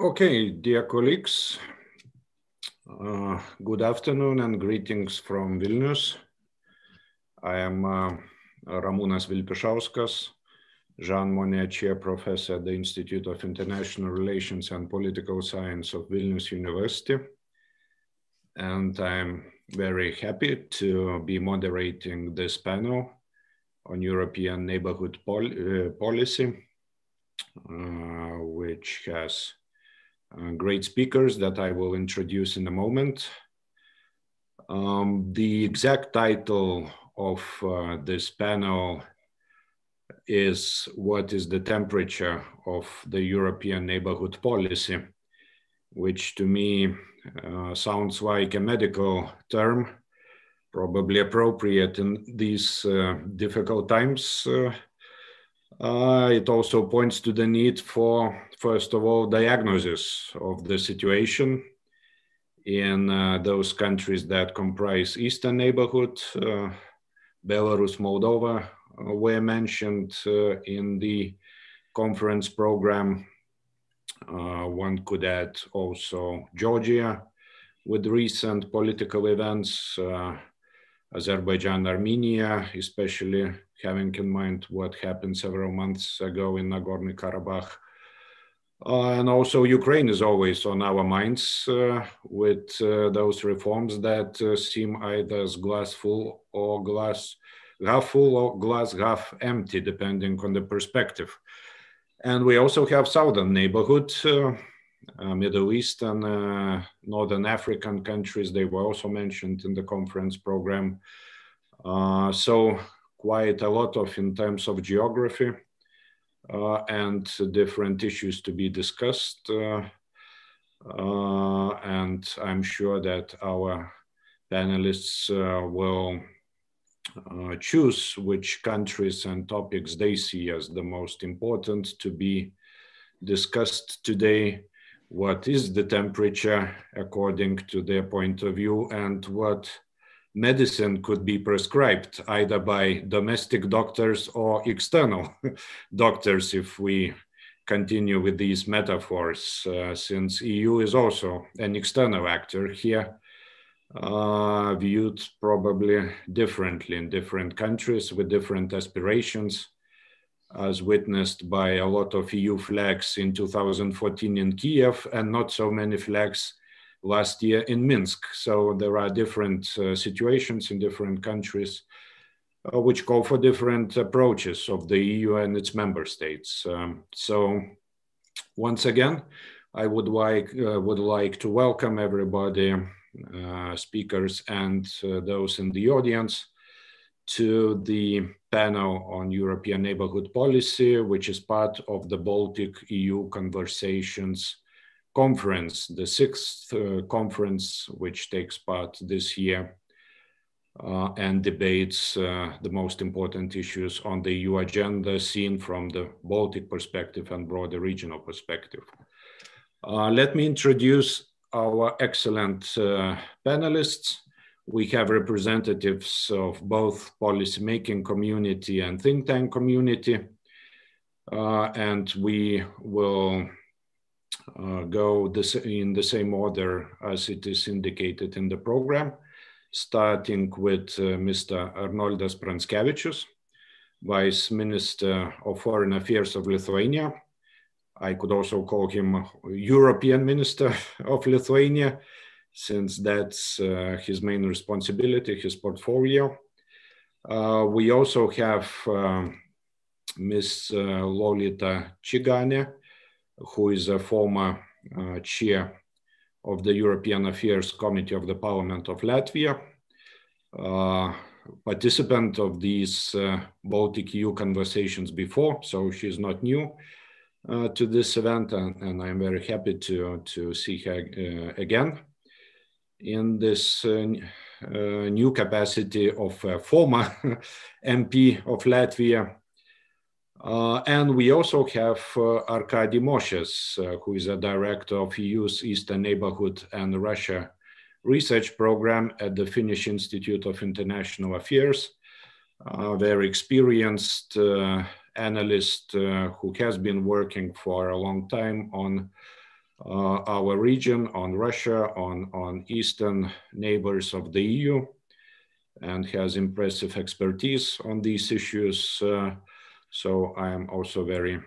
Okay, dear colleagues, uh, good afternoon and greetings from Vilnius. I am uh, Ramūnas Vilpišauskas, Jean Monnet Chair Professor at the Institute of International Relations and Political Science of Vilnius University. And I'm very happy to be moderating this panel on European neighborhood pol uh, policy, uh, which has uh, great speakers that I will introduce in a moment. Um, the exact title of uh, this panel is What is the temperature of the European neighborhood policy, which to me uh, sounds like a medical term, probably appropriate in these uh, difficult times uh, it also points to the need for, first of all, diagnosis of the situation in uh, those countries that comprise Eastern neighborhood. Uh, Belarus, Moldova uh, were mentioned uh, in the conference program. Uh, one could add also Georgia with recent political events, Azerbaijan, Armenia, especially having in mind what happened several months ago in Nagorno Karabakh. Uh, and also Ukraine is always on our minds uh, with uh, those reforms that uh, seem either as glass full or glass half full or glass half empty, depending on the perspective. And we also have southern neighborhood, uh, uh, Middle Eastern, and Northern African countries. They were also mentioned in the conference program. so quite a lot of in terms of geography uh, and different issues to be discussed. Uh, uh, and I'm sure that our panelists uh, will uh, choose which countries and topics they see as the most important to be discussed today. What is the temperature according to their point of view and what medicine could be prescribed either by domestic doctors or external doctors if we continue with these metaphors uh, since eu is also an external actor here uh, viewed probably differently in different countries with different aspirations as witnessed by a lot of eu flags in 2014 in kiev and not so many flags last year in Minsk. So there are different uh, situations in different countries uh, which call for different approaches of the EU and its member states. Um, so once again, I would like uh, would like to welcome everybody, uh, speakers and uh, those in the audience, to the panel on European neighborhood policy, which is part of the Baltic EU conversations conference, the sixth uh, conference, which takes part this year uh, and debates uh, the most important issues on the EU agenda seen from the Baltic perspective and broader regional perspective. Uh, let me introduce our excellent uh, panelists. We have representatives of both policymaking community and think tank community. Uh, and we will uh, go this, in the same order as it is indicated in the program, starting with uh, Mr. Arnoldas Pranckevičius, Vice Minister of Foreign Affairs of Lithuania. I could also call him European Minister of Lithuania, since that's uh, his main responsibility, his portfolio. Uh, we also have Ms. Uh, Lolita Čigane, who is a former chair of the European Affairs Committee of the Parliament of Latvia, uh, participant of these uh, Baltic EU conversations before, so she's not new uh, to this event, and, and, I'm very happy to, to see her again in this uh, new capacity of former MP of Latvia uh, and we also have uh, Arkady Moshes, uh, who is a director of EU's Eastern Neighborhood and Russia Research Program at the Finnish Institute of International Affairs. A very experienced uh, analyst uh, who has been working for a long time on uh, our region, on Russia, on, on eastern neighbors of the EU, and has impressive expertise on these issues. Uh, so I am also very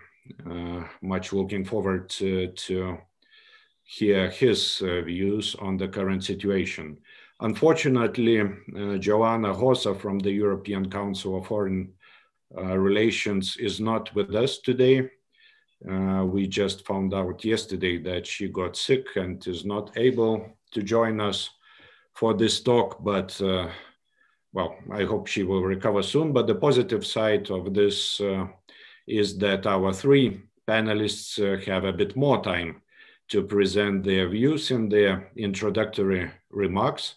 uh, much looking forward to, to hear his uh, views on the current situation. Unfortunately, uh, Joanna Hosa from the European Council of Foreign uh, Relations is not with us today. Uh, we just found out yesterday that she got sick and is not able to join us for this talk, but uh, well, I hope she will recover soon. But the positive side of this uh, is that our three panelists uh, have a bit more time to present their views in their introductory remarks.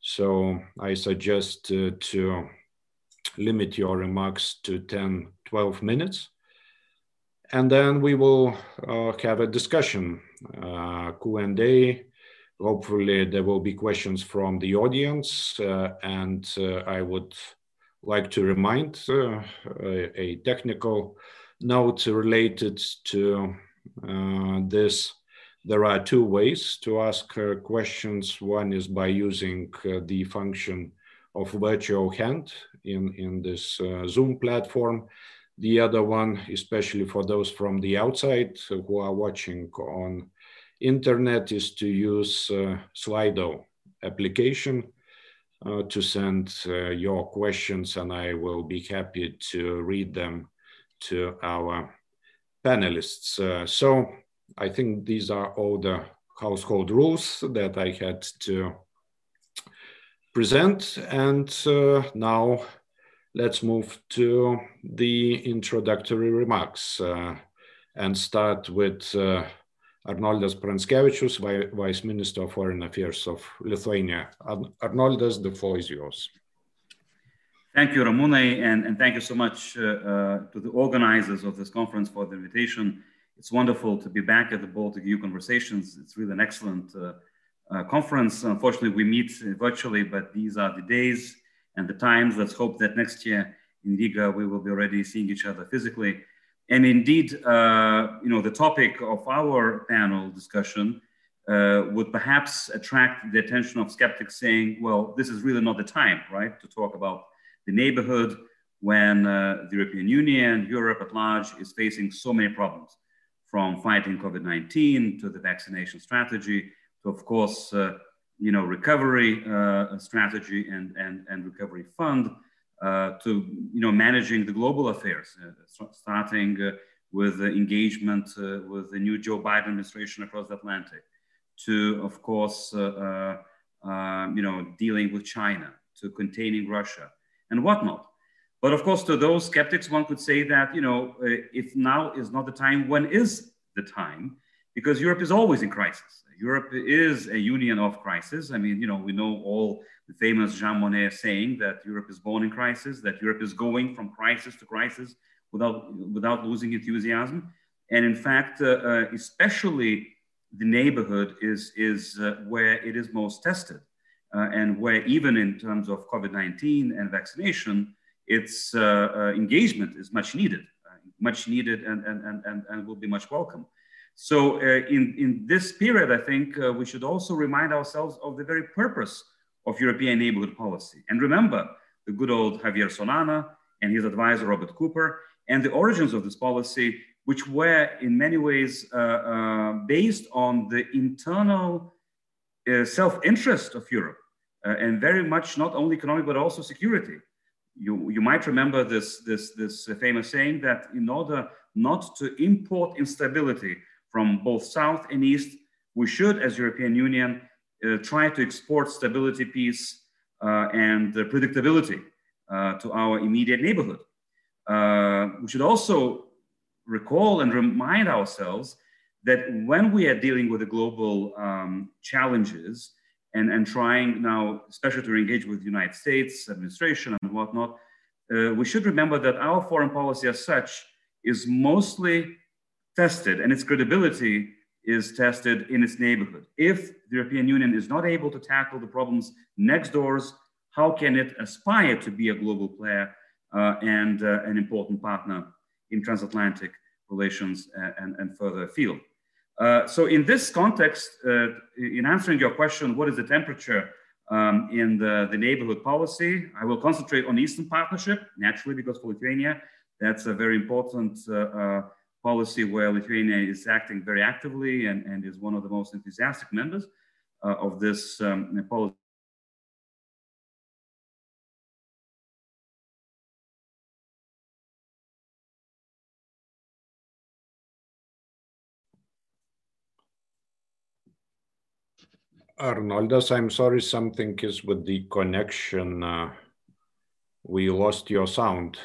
So I suggest uh, to limit your remarks to 10, 12 minutes. And then we will uh, have a discussion, uh, Q&A. Hopefully there will be questions from the audience. Uh, and uh, I would like to remind uh, a, technical note related to uh, this there are two ways to ask questions. One is by using the function of virtual hand in, in this Zoom platform. The other one, especially for those from the outside who are watching on internet, is to use uh, Slido application uh, to send uh, your questions and I will be happy to read them to our panelists. so I think these are all the household rules that I had to present. And uh, now let's move to the introductory remarks uh, and start with uh, Arnoldas Pranckevičius, Vice Minister of Foreign Affairs of Lithuania. Arnoldas, the floor is yours. Thank you, Ramūnai, and, and thank you so much uh, uh, to the organizers of this conference for the invitation it's wonderful to be back at the Baltic EU Conversations. It's really an excellent uh, uh, conference. Unfortunately, we meet virtually, but these are the days and the times. Let's hope that next year in Riga we will be already seeing each other physically. And indeed, uh, you know, the topic of our panel discussion uh, would perhaps attract the attention of skeptics saying, well, this is really not the time, right, to talk about the neighborhood when uh, the European Union, Europe at large is facing so many problems from fighting COVID-19 to the vaccination strategy to, of course, uh, you know, recovery uh, strategy and, and, and recovery fund uh, to, you know, managing the global affairs, uh, starting uh, with engagement uh, with the new Joe Biden administration across the Atlantic to, of course, um, you know, dealing with China, to containing Russia and whatnot. But of course, to those skeptics, one could say that, you know, uh, if now is not the time, when is the time? Because Europe is always in crisis. Europe is a union of crisis. I mean, you know, we know all the famous Jean Monnet saying that Europe is born in crisis, that Europe is going from crisis to crisis without, without losing enthusiasm. And in fact, uh, uh, especially the neighborhood is, is uh, where it is most tested. Uh, and where even in terms of COVID-19 and vaccination, its uh, uh, engagement is much needed, much needed and, and, and, and will be much welcome. So in, in this period, I think we should also remind ourselves of the very purpose of European neighborhood policy. And remember the good old Javier Solana and his advisor, Robert Cooper, and the origins of this policy, which were in many ways uh, uh, based on the internal uh, self-interest of Europe and very much not only economic, but also security you, you might remember this, this, this famous saying that in order not to import instability from both South and East, we should, as European Union, uh, try to export stability, peace, uh, and uh, predictability to our immediate neighborhood. Uh, we should also recall and remind ourselves that when we are dealing with the global um, challenges, and, and trying now, especially to engage with the United States administration and whatnot, uh, we should remember that our foreign policy as such is mostly tested and its credibility is tested in its neighborhood. If the European Union is not able to tackle the problems next doors, how can it aspire to be a global player uh, and uh, an important partner in transatlantic relations and, and, and further afield? Uh, so in this context, uh, in answering your question, what is the temperature um, in the, the neighborhood policy? I will concentrate on Eastern Partnership, naturally, because for Lithuania, that's a very important uh, uh, policy where Lithuania is acting very actively and, and is one of the most enthusiastic members uh, of this um, policy. Arnoldas, I'm sorry, something is with the connection. Uh, we lost your sound.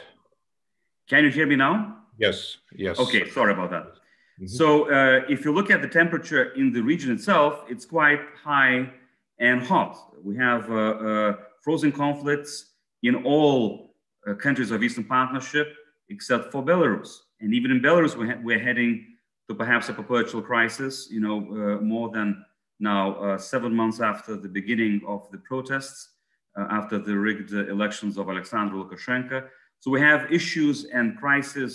Can you hear me now? Yes, yes. Okay, sorry about that. Mm -hmm. So uh, if you look at the temperature in the region itself, it's quite high and hot. We have uh, uh, frozen conflicts in all uh, countries of Eastern Partnership except for Belarus. And even in Belarus, we're, we're heading to perhaps a perpetual crisis, you know, uh, more than now uh, seven months after the beginning of the protests, uh, after the rigged elections of Alexander Lukashenko. So we have issues and crises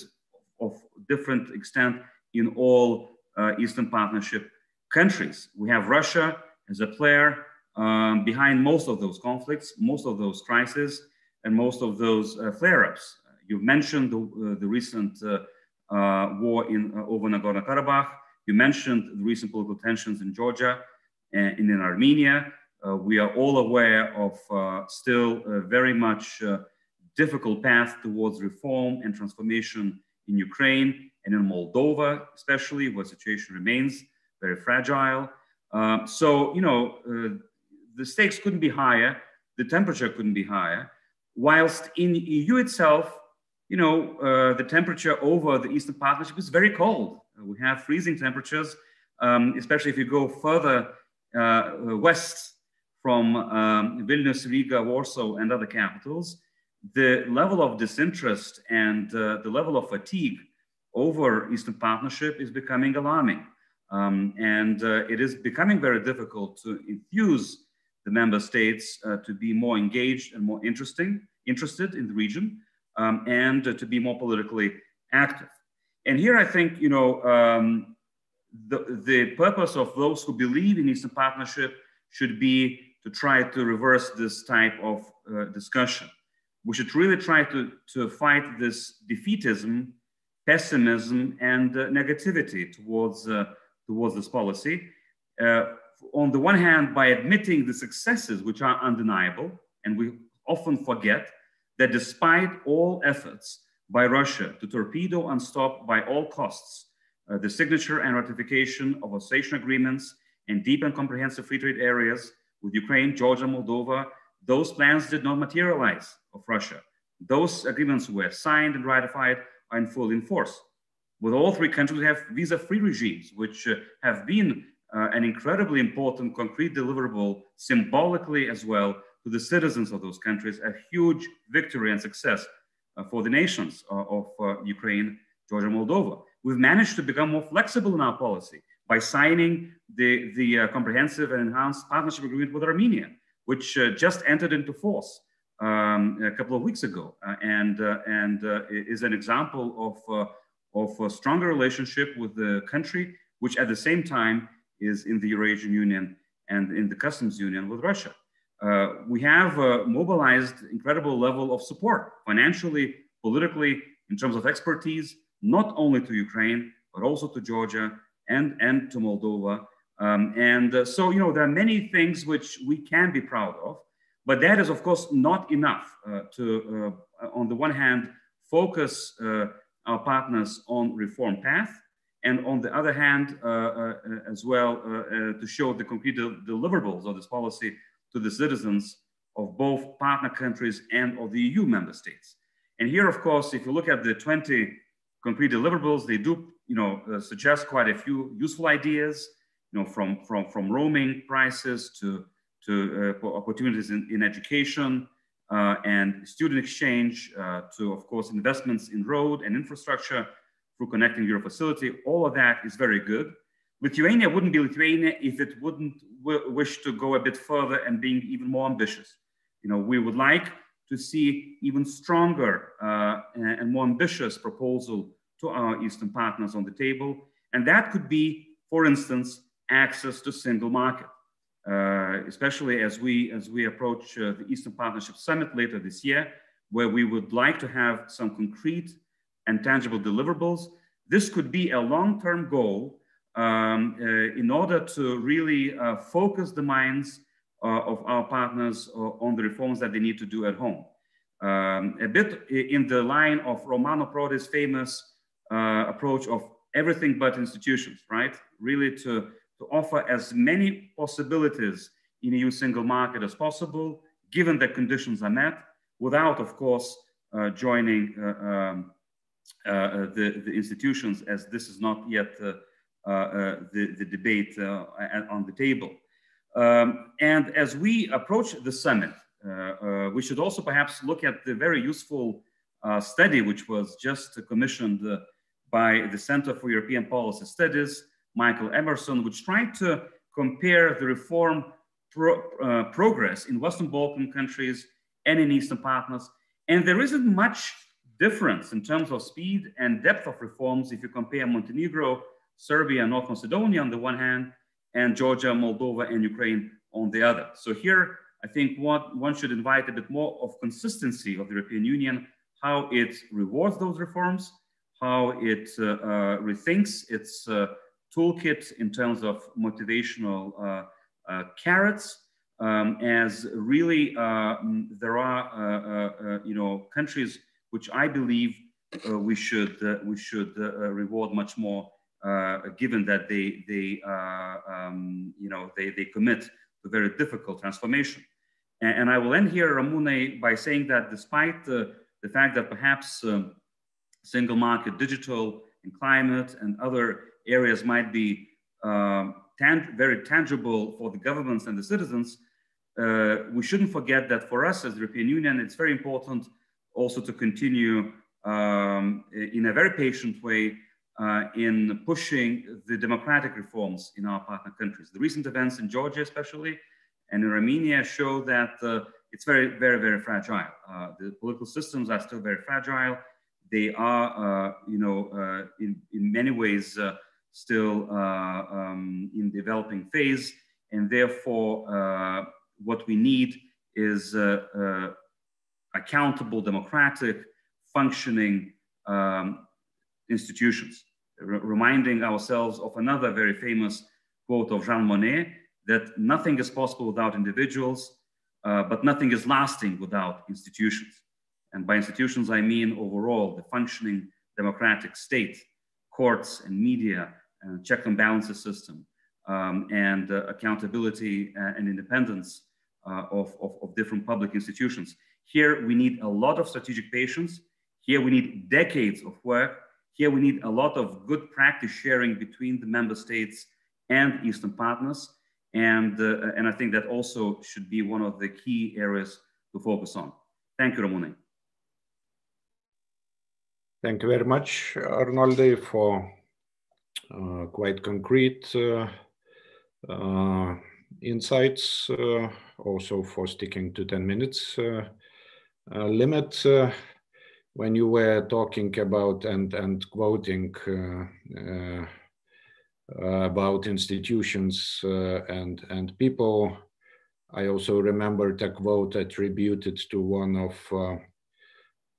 of different extent in all uh, Eastern Partnership countries. We have Russia as a player um, behind most of those conflicts, most of those crises, and most of those uh, flare-ups. You've mentioned the, uh, the recent uh, war in over Nagorno-Karabakh. You mentioned the recent political tensions in Georgia and in Armenia. Uh, we are all aware of uh, still a very much uh, difficult path towards reform and transformation in Ukraine and in Moldova, especially where the situation remains very fragile. Uh, so, you know, uh, the stakes couldn't be higher, the temperature couldn't be higher, whilst in EU itself, you know, uh, the temperature over the Eastern Partnership is very cold. we have freezing temperatures, um, especially if you go further uh, west from um, Vilnius, Riga, Warsaw, and other capitals, the level of disinterest and uh, the level of fatigue over Eastern Partnership is becoming alarming. Um, and uh, it is becoming very difficult to infuse the member states uh, to be more engaged and more interesting, interested in the region um, and uh, to be more politically active. And here I think, you know, um, the, the purpose of those who believe in Eastern Partnership should be to try to reverse this type of uh, discussion. We should really try to, to fight this defeatism, pessimism, and uh, negativity towards, uh, towards this policy. Uh, on the one hand, by admitting the successes, which are undeniable, and we often forget that despite all efforts by Russia to torpedo and stop by all costs uh, the signature and ratification of association agreements and deep and comprehensive free trade areas with Ukraine, Georgia, Moldova, those plans did not materialize of Russia. Those agreements were signed and ratified are in full in force. With all three countries, we have visa-free regimes, which uh, have been uh, an incredibly important concrete deliverable symbolically as well to the citizens of those countries, a huge victory and success uh, for the nations uh, of uh, Ukraine, Georgia, Moldova we've managed to become more flexible in our policy by signing the, the uh, comprehensive and enhanced partnership agreement with Armenia, which uh, just entered into force um, a couple of weeks ago uh, and, uh, and uh, is an example of, uh, of a stronger relationship with the country, which at the same time is in the Eurasian Union and in the customs union with Russia. we have mobilized incredible level of support financially, politically, in terms of expertise, not only to Ukraine, but also to Georgia and, and to Moldova. Um, and uh, so, you know, there are many things which we can be proud of, but that is, of course, not enough uh, to, uh, on the one hand, focus uh, our partners on reform path, and on the other hand, uh, uh, as well, to show the concrete deliverables of this policy to the citizens of both partner countries and of the EU member states. And here, of course, if you look at the 20 concrete deliverables. They do, you know, suggest quite a few useful ideas, you know, from, from, from roaming prices to, to uh, opportunities in, in education uh, and student exchange uh, to, of course, investments in road and infrastructure through Connecting Europe Facility. All of that is very good. Lithuania wouldn't be Lithuania if it wouldn't wish to go a bit further and being even more ambitious. You know, we would like to see even stronger uh, and more ambitious proposal to our Eastern partners on the table. And that could be For instance, access to single market, uh, especially as we, as we approach uh, the Eastern Partnership Summit later this year, where we would like to have some concrete and tangible deliverables. This could be a long-term goal um, uh, in order to really uh, focus the minds uh, of our partners uh, on the reforms that they need to do at home. Um, a bit in the line of Romano Prodi's famous approach of everything but institutions, right? Really to to offer as many possibilities in EU single market as possible, given that conditions are met, without, of course, uh, joining uh, um, uh, uh the, the, institutions, as this is not yet uh, uh, the, the debate on the table. Um, and as we approach the summit, we should also perhaps look at the very useful study which was just commissioned by the Center for European Policy Studies Michael Emerson, which tried to compare the reform pro, uh, progress in Western Balkan countries and in Eastern partners. And there isn't much difference in terms of speed and depth of reforms if you compare Montenegro, Serbia, North Macedonia on the one hand, and Georgia, Moldova, and Ukraine on the other. So here, I think what one should invite a bit more of consistency of the European Union, how it rewards those reforms, how it uh, uh, rethinks its uh, toolkit in terms of motivational uh, uh, carrots. Um, as really uh, there are you know countries which I believe we should we should reward much more given that they they um, you know they they commit to very difficult transformation. And, and I will end here, Ramune, by saying that despite the, the fact that perhaps um, single market digital and climate and other areas might be um, tan very tangible for the governments and the citizens, uh, we shouldn't forget that for us as the European Union, it's very important also to continue um, in a very patient way uh, in pushing the democratic reforms in our partner countries. The recent events in Georgia, especially, and in Armenia show that uh, it's very, very, very fragile. Uh, the political systems are still very fragile. They are, uh, you know, uh, in, in many ways, still uh, um, in developing phase. And therefore, uh, what we need is uh, accountable, democratic, functioning um, institutions. Reminding ourselves of another very famous quote of Jean Monnet that nothing is possible without individuals, uh, but nothing is lasting without institutions. And by institutions, I mean overall the functioning democratic state, courts and media uh, check and balances system, um, and uh, accountability uh, and independence of, of, of, different public institutions. Here we need a lot of strategic patience. Here we need decades of work. Here we need a lot of good practice sharing between the member states and Eastern partners. And, uh, and I think that also should be one of the key areas to focus on. Thank you, Ramune. Thank you very much, Arnoldi, for uh, quite concrete uh, uh, insights, also for sticking to 10 minutes limit. when you were talking about and, and quoting about institutions and, and people, I also remembered a quote attributed to one of uh,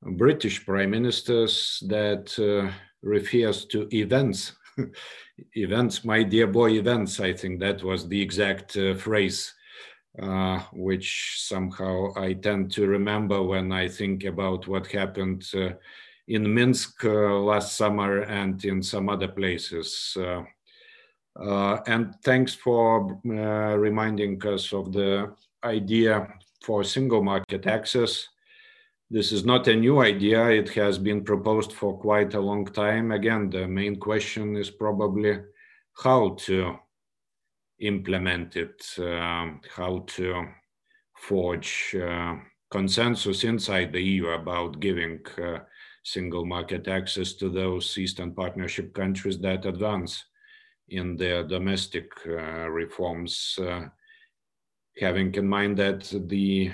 British prime ministers that uh, refers to events events, my dear boy events, I think that was the exact uh, phrase, uh, which somehow I tend to remember when I think about what happened uh, in Minsk uh, last summer and in some other places. Uh, uh, and thanks for reminding us of the idea for single market access this is not a new idea. It has been proposed for quite a long time. Again, the main question is probably how to implement it, uh, how to forge uh, consensus inside the EU about giving uh, single market access to those Eastern Partnership countries that advance in their domestic uh, reforms, uh, having in mind that the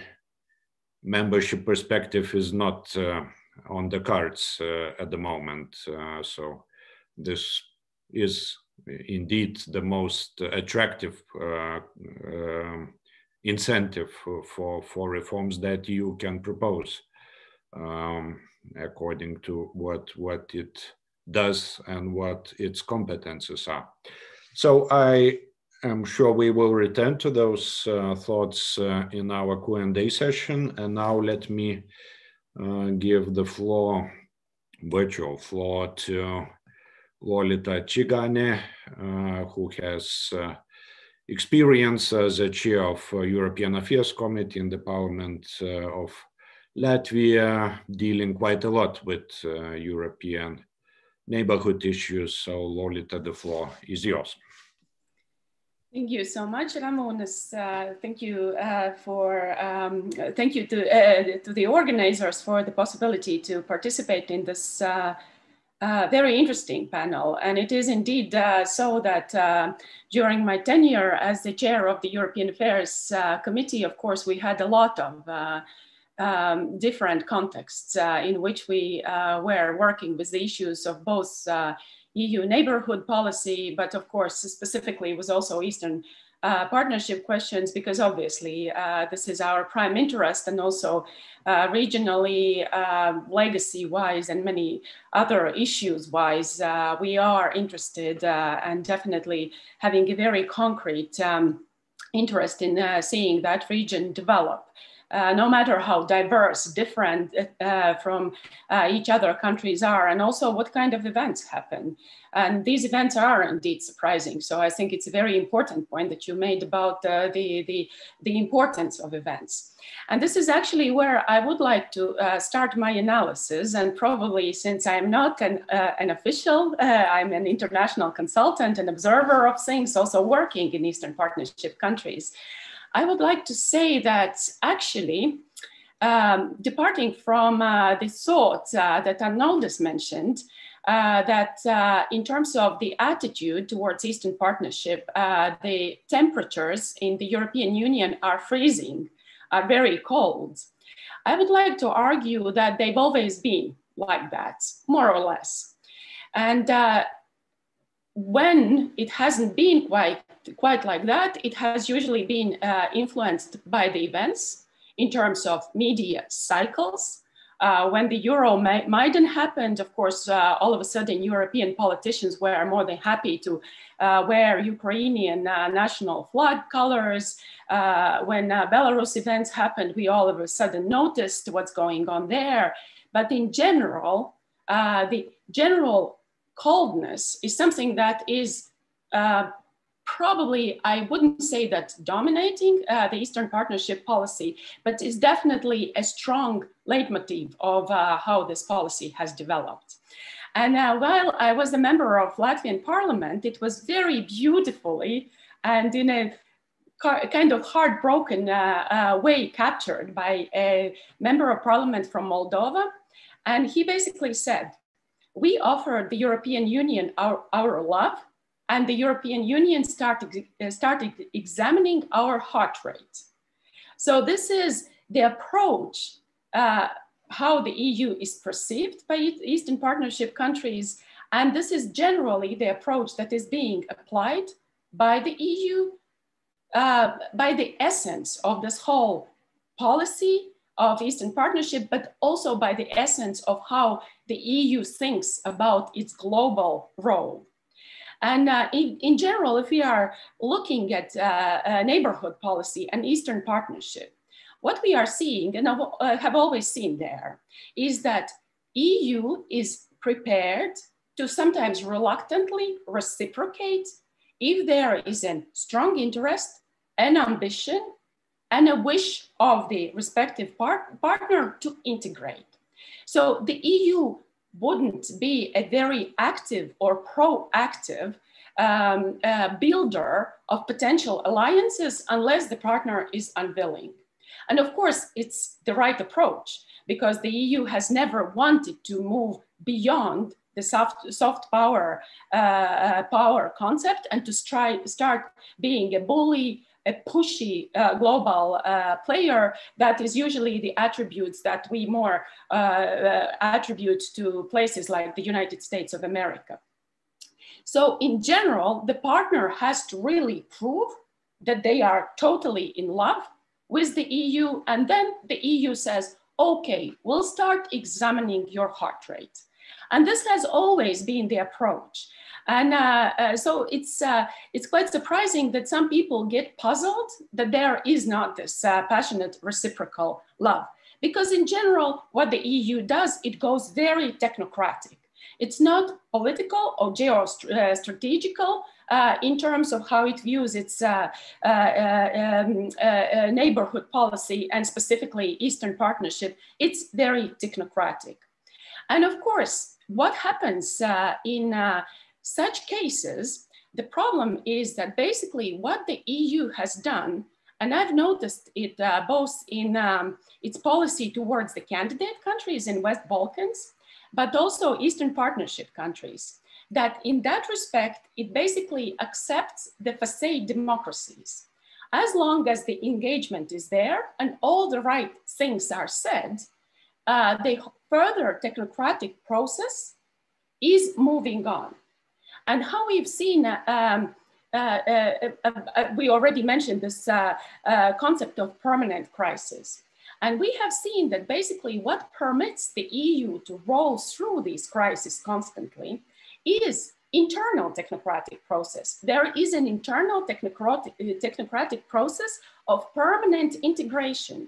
membership perspective is not uh, on the cards uh, at the moment. Uh, so this is indeed the most attractive um, incentive for, for reforms that you can propose um, according to what, what it does and what its competences are. So I am sure we will return to those uh, thoughts uh, in our Q&A session. And now let me uh, give the floor, virtual floor to Lolita Čigane, who has experience as a chair of European Affairs Committee in the Parliament of Latvia, dealing quite a lot with European neighborhood issues. So Lolita, the floor is yours. Thank you so much, Ramonas. Uh, thank you uh, for um, thank you to uh, to the organizers for the possibility to participate in this uh, uh, very interesting panel. And it is indeed uh, so that during my tenure as the chair of the European Affairs Committee, of course, we had a lot of um, different contexts in which we were working with the issues of both EU neighborhood policy, but of course, specifically was also Eastern uh, partnership questions because obviously uh, this is our prime interest and also uh, regionally, um, legacy wise, and many other issues wise, uh, we are interested uh, and definitely having a very concrete um, interest in uh, seeing that region develop uh, no matter how diverse, different uh, from uh, each other countries are, and also what kind of events happen. And these events are indeed surprising. So I think it's a very important point that you made about uh, the, the, the importance of events. And this is actually where I would like to uh, start my analysis. And probably since I'm not an, uh, an official, I'm an international consultant and observer of things, also working in Eastern Partnership countries. I would like to say that actually, um, departing from uh, the thought uh, that Arnoldas mentioned, uh, that uh, in terms of the attitude towards Eastern Partnership, uh, the temperatures in the European Union are freezing, are very cold. I would like to argue that they've always been like that, more or less. And uh, when it hasn't been quite quite like that, it has usually been uh, influenced by the events in terms of media cycles. Uh, when the Euro Maidan happened, of course, uh, all of a sudden European politicians were more than happy to uh, wear Ukrainian uh, national flag colors. Uh, when Belarus events happened, we all of a sudden noticed what's going on there. But in general, the general coldness is something that is uh, probably, I wouldn't say that dominating uh, the Eastern Partnership policy, but is definitely a strong leitmotif of uh, how this policy has developed. And uh, while I was a member of Latvian parliament, it was very beautifully and in a kind of heartbroken uh, uh, way captured by a member of parliament from Moldova. And he basically said, we offered the European Union our, our love, and the European Union started, uh, started examining our heart rate. So this is the approach, uh, how the EU is perceived by Eastern Partnership countries. And this is generally the approach that is being applied by the EU, uh, by the essence of this whole policy of Eastern Partnership, but also by the essence of how the EU thinks about its global role. And uh, in, in, general, if we are looking at uh, neighborhood policy and Eastern Partnership, what we are seeing and uh, have always seen there is that EU is prepared to sometimes reluctantly reciprocate if there is a strong interest and ambition and a wish of the respective part partner to integrate. So the EU wouldn't be a very active or proactive um, uh, builder of potential alliances unless the partner is unwilling. And of course, it's the right approach because the EU has never wanted to move beyond the soft, soft power, uh, uh, power concept and to try, start being a bully a pushy uh, global uh, player, that is usually the attributes that we more uh, uh, attribute to places like the United States of America. So in general, the partner has to really prove that they are totally in love with the EU. And then the EU says, okay, we'll start examining your heart rate. And this has always been the approach. And uh, uh, so it's, uh, it's quite surprising that some people get puzzled that there is not this uh, passionate reciprocal love. Because in general, what the EU does, it goes very technocratic. It's not political or geostrategical uh, in terms of how it views its uh, uh, um, neighborhood policy and specifically Eastern Partnership. It's very technocratic. And of course, what happens in such cases, the problem is that basically what the EU has done, and I've noticed it both in um, its policy towards the candidate countries in West Balkans, but also Eastern Partnership countries, that in that respect, it basically accepts the facade democracies. As long as the engagement is there and all the right things are said, uh, the further technocratic process is moving on. And how we've seen, uh, um, uh, uh, uh, uh we already mentioned this concept of permanent crisis. And we have seen that basically what permits the EU to roll through these crises constantly is internal technocratic process. There is an internal technocratic, technocratic process of permanent integration.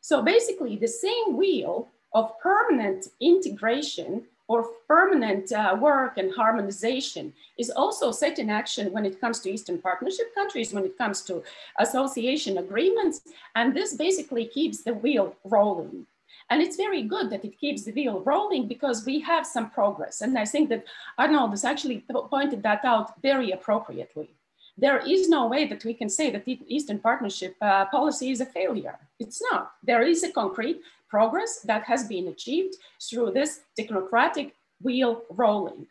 So basically the same wheel of permanent integration or permanent uh, work and harmonization is also set in action when it comes to Eastern Partnership countries, when it comes to association agreements. And this basically keeps the wheel rolling. And it's very good that it keeps the wheel rolling because we have some progress. And I think that Arnoldas actually pointed that out very appropriately. There is no way that we can say that the Eastern Partnership uh, policy is a failure. It's not. There is a concrete progress that has been achieved through this technocratic wheel rolling.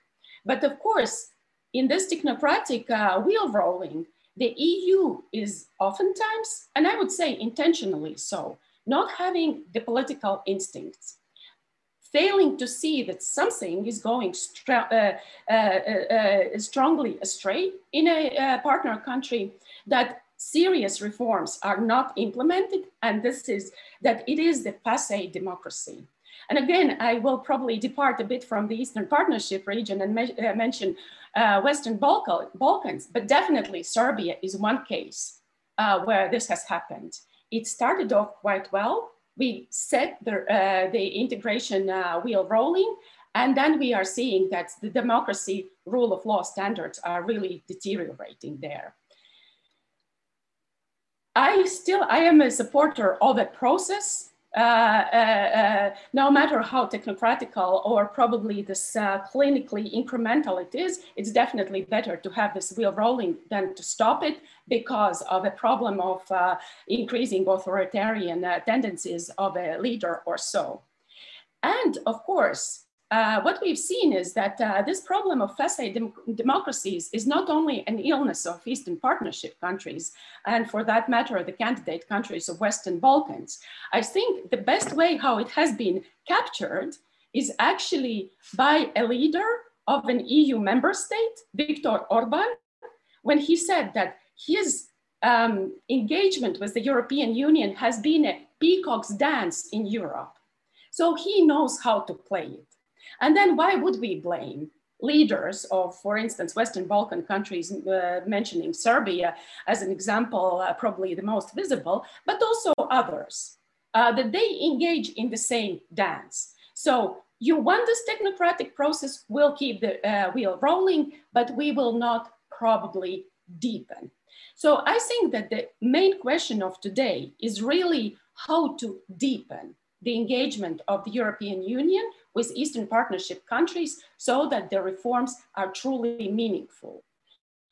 But of course, in this technocratic uh, wheel rolling, the EU is oftentimes, and I would say intentionally so, not having the political instincts, failing to see that something is going uh, uh, uh, uh, strongly astray in a uh, partner country, that serious reforms are not implemented, and this is that it is the facade democracy. And again, I will probably depart a bit from the Eastern Partnership region and me uh, mention uh, Western Balkan Balkans, but definitely Serbia is one case uh, where this has happened. It started off quite well. We set the, uh, the integration uh, wheel rolling, and then we are seeing that the democracy, rule of law standards are really deteriorating there. I still, I am a supporter of a process, uh, uh, uh, no matter how technocratical or probably this uh, clinically incremental it is, it's definitely better to have this wheel rolling than to stop it because of a problem of uh, increasing authoritarian tendencies of a leader or so. And of course, uh, what we've seen is that uh, this problem of facade dem democracies is not only an illness of Eastern Partnership countries, and for that matter, the candidate countries of Western Balkans. I think the best way how it has been captured is actually by a leader of an EU member state, Viktor Orban, when he said that his um, engagement with the European Union has been a peacock's dance in Europe. So he knows how to play it. And then why would we blame leaders of, for instance, Western Balkan countries, uh, mentioning Serbia as an example, uh, probably the most visible, but also others, uh, that they engage in the same dance. So you want this technocratic process, we'll keep the uh, wheel rolling, but we will not probably deepen. So I think that the main question of today is really how to deepen the engagement of the European Union with Eastern Partnership countries so that the reforms are truly meaningful,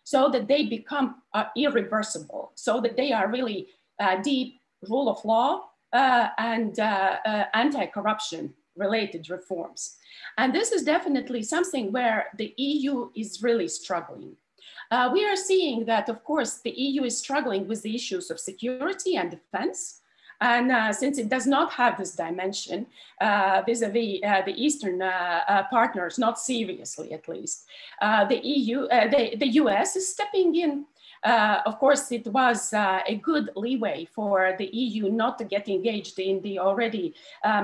so that they become uh, irreversible, so that they are really uh, deep rule of law uh, and uh, uh, anti-corruption related reforms. And this is definitely something where the EU is really struggling. Uh, we are seeing that, of course, the EU is struggling with the issues of security and defense, And uh, since it does not have this dimension uh, vis-a-vis uh, the Eastern uh, uh, partners, not seriously at least, uh, the EU, the, the US is stepping in. of course, it was a good leeway for the EU not to get engaged in the already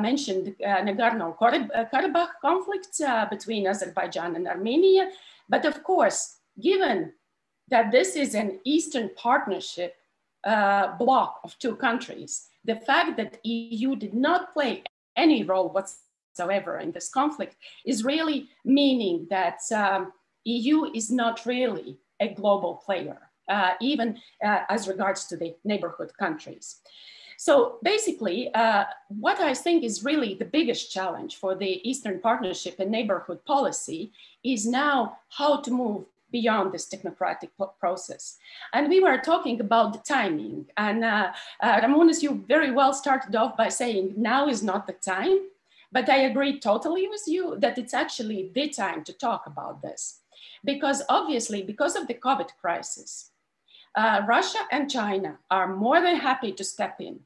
mentioned Nagorno-Karabakh conflict between Azerbaijan and Armenia. But of course, given that this is an Eastern partnership uh, bloc of two countries, the fact that EU did not play any role whatsoever in this conflict is really meaning that um, EU is not really a global player, uh, even uh, as regards to the neighborhood countries. So basically, uh, what I think is really the biggest challenge for the Eastern Partnership and neighborhood policy is now how to move beyond this technocratic process. And we were talking about the timing. And uh, uh, Ramūnas, you very well started off by saying now is not the time. But I agree totally with you that it's actually the time to talk about this. Because obviously, because of the COVID crisis, uh, Russia and China are more than happy to step in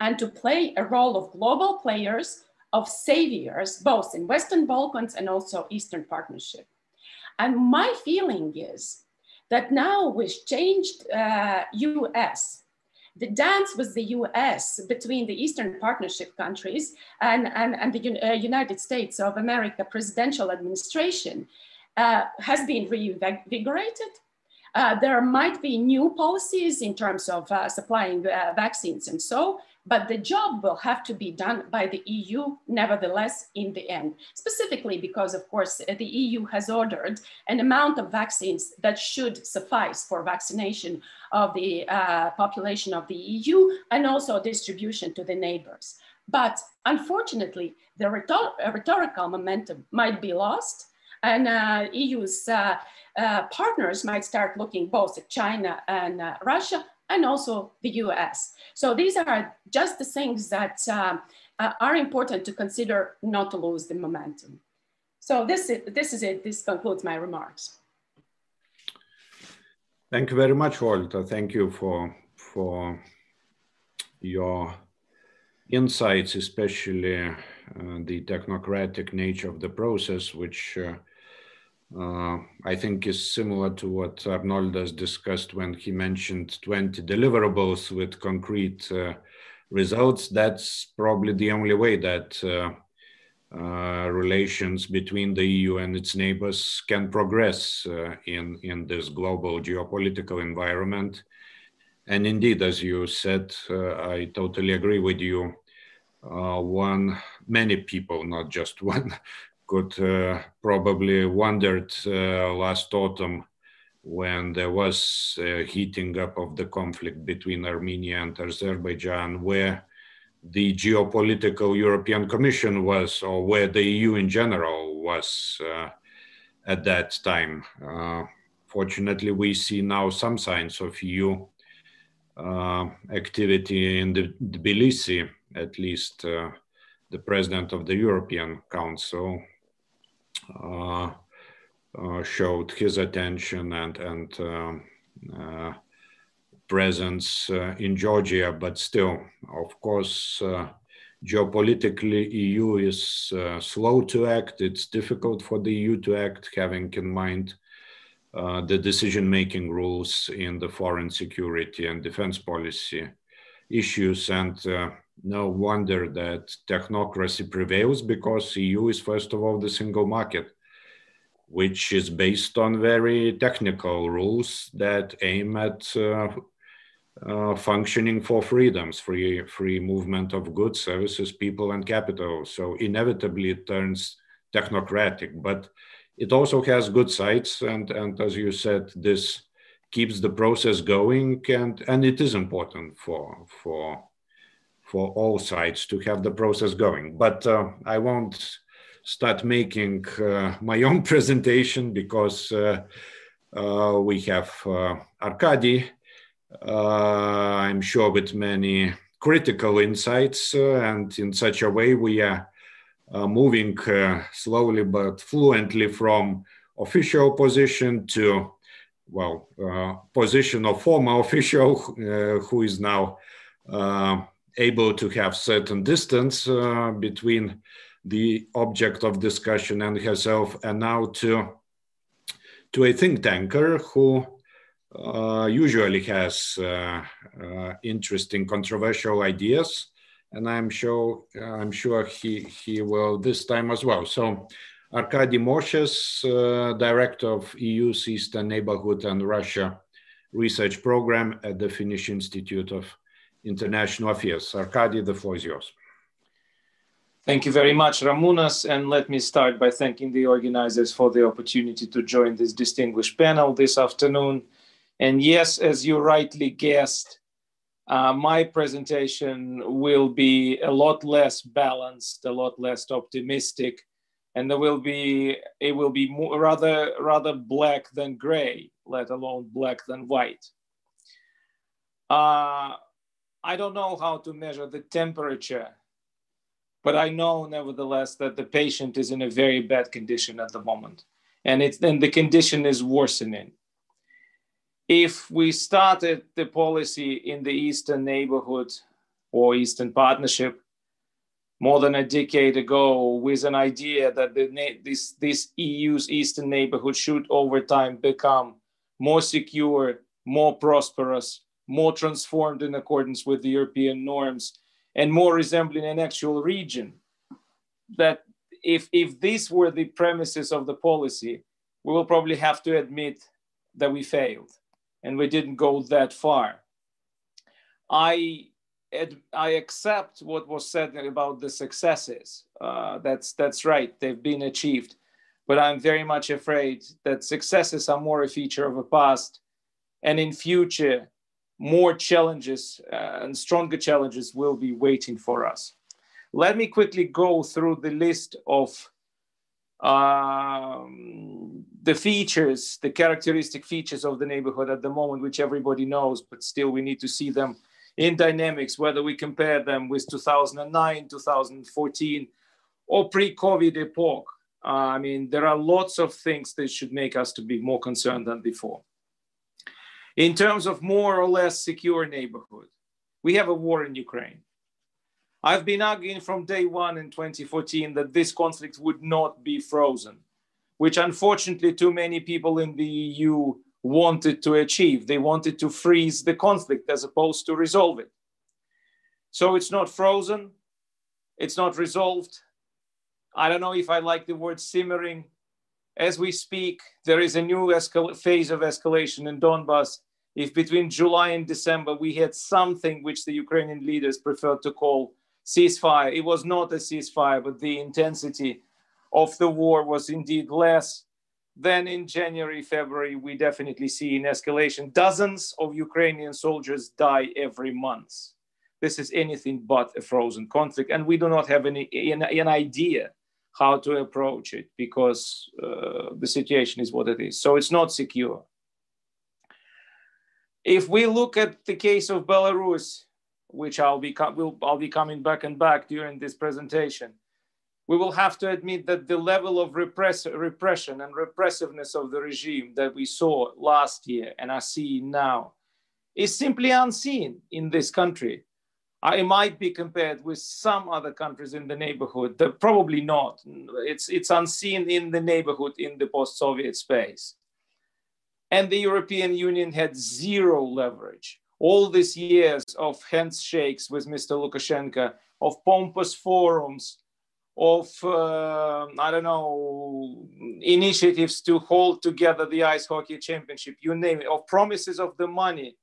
and to play a role of global players, of saviors, both in Western Balkans and also Eastern Partnership. And my feeling is that now with changed uh, US, the dance with the US between the Eastern Partnership countries and, and, and the uh, United States of America presidential administration uh, has been reinvigorated. Uh, there might be new policies in terms of uh, supplying uh, vaccines and so, but the job will have to be done by the EU nevertheless in the end, specifically because of course the EU has ordered an amount of vaccines that should suffice for vaccination of the uh, population of the EU and also distribution to the neighbors. But unfortunately, the rhetor rhetorical momentum might be lost and uh, EU's uh, uh, partners might start looking both at China and uh, Russia and also the US. So these are just the things that um, uh, are important to consider not to lose the momentum. So this is, this is it. This concludes my remarks. Thank you very much, Walter. Thank you for, for your insights, especially uh, the technocratic nature of the process, which uh, uh, I think is similar to what Arnoldas discussed when he mentioned 20 deliverables with concrete uh, results. That's probably the only way that uh, uh relations between the EU and its neighbors can progress uh, in, in this global geopolitical environment. And indeed, as you said, I totally agree with you. one, many people, not just one, could uh, probably wondered uh, last autumn when there was a heating up of the conflict between Armenia and Azerbaijan, where the geopolitical European Commission was, or where the EU in general was uh, at that time. Uh, fortunately, we see now some signs of EU uh, activity in the Tbilisi, at least uh, the president of the European Council uh, uh, showed his attention and and uh, presence in Georgia, but still, of course, geopolitically, EU is slow to act. It's difficult for the EU to act, having in mind uh, the decision-making rules in the foreign security and defense policy issues. And uh, no wonder that technocracy prevails because EU is first of all the single market, which is based on very technical rules that aim at uh, uh, functioning four freedoms, free free movement of goods, services, people, and capital. So inevitably it turns technocratic, but it also has good sides, and and as you said, this keeps the process going, and and it is important for for for all sides to have the process going. But uh, I won't start making uh, my own presentation because uh, uh we have uh, Arkady, uh, I'm sure with many critical insights and in such a way we are moving slowly but fluently from official position to well, position of former official who is now able to have certain distance uh, between the object of discussion and herself, and now to to a think tanker who uh, usually has uh, uh, interesting, controversial ideas, and I'm sure I'm sure he he will this time as well. So. Arkady Moshes, uh, director of EU's Eastern Neighborhood and Russia Research Program at the Finnish Institute of International Affairs. Arkady, the floor is yours. Thank you very much, Ramūnas. And let me start by thanking the organizers for the opportunity to join this distinguished panel this afternoon. And yes, as you rightly guessed, uh, my presentation will be a lot less balanced, a lot less optimistic, and there will be it will be more, rather rather black than gray, let alone black than white. Uh, I don't know how to measure the temperature, but I know nevertheless that the patient is in a very bad condition at the moment. And it's then the condition is worsening. If we started the policy in the Eastern neighborhood or Eastern partnership more than a decade ago with an idea that the, this, this EU's Eastern neighborhood should over time become more secure, more prosperous, more transformed in accordance with the European norms, and more resembling an actual region. That if, if these were the premises of the policy, we will probably have to admit that we failed and we didn't go that far. I, I accept what was said about the successes. Uh, that's, that's right, they've been achieved. But I'm very much afraid that successes are more a feature of the past. And in future, more challenges uh, and stronger challenges will be waiting for us. Let me quickly go through the list of um, the features, the characteristic features of the neighborhood at the moment, which everybody knows, but still we need to see them in dynamics, whether we compare them with 2009, 2014, or pre-COVID epoch. Uh, I mean, there are lots of things that should make us to be more concerned than before. In terms of more or less secure neighborhood, we have a war in Ukraine. I've been arguing from day one in 2014 that this conflict would not be frozen, which unfortunately too many people in the EU wanted to achieve. They wanted to freeze the conflict as opposed to resolve it. So it's not frozen, it's not resolved. I don't know if I like the word simmering. As we speak, there is a new phase of escalation in Donbass if between July and December we had something which the Ukrainian leaders preferred to call ceasefire, it was not a ceasefire, but the intensity of the war was indeed less. Then in January, February, we definitely see an escalation. Dozens of Ukrainian soldiers die every month. This is anything but a frozen conflict, and we do not have any an, idea how to approach it because uh, the situation is what it is. So it's not secure. If we look at the case of Belarus, which I'll be, will, I'll be coming back and back during this presentation, we will have to admit that the level of repress, repression and repressiveness of the regime that we saw last year and are seeing now is simply unseen in this country. It might be compared with some other countries in the neighborhood, but probably not. It's, it's unseen in the neighborhood in the post-Soviet space and the European Union had zero leverage. All these years of handshakes with Mr. Lukashenko, of pompous forums, of, uh, I don't know, initiatives to hold together the ice hockey championship, you name it, of promises of the money,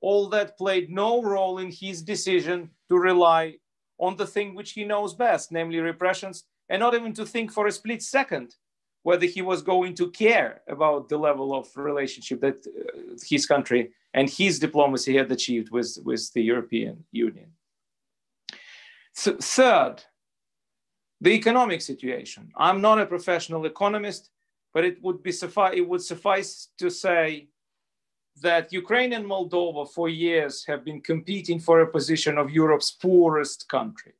all that played no role in his decision to rely on the thing which he knows best, namely repressions, and not even to think for a split second whether he was going to care about the level of relationship that uh, his country and his diplomacy had achieved with, with the European Union. Th third, the economic situation. I'm not a professional economist, but it would be suffice it would suffice to say that Ukraine and Moldova for years have been competing for a position of Europe's poorest country.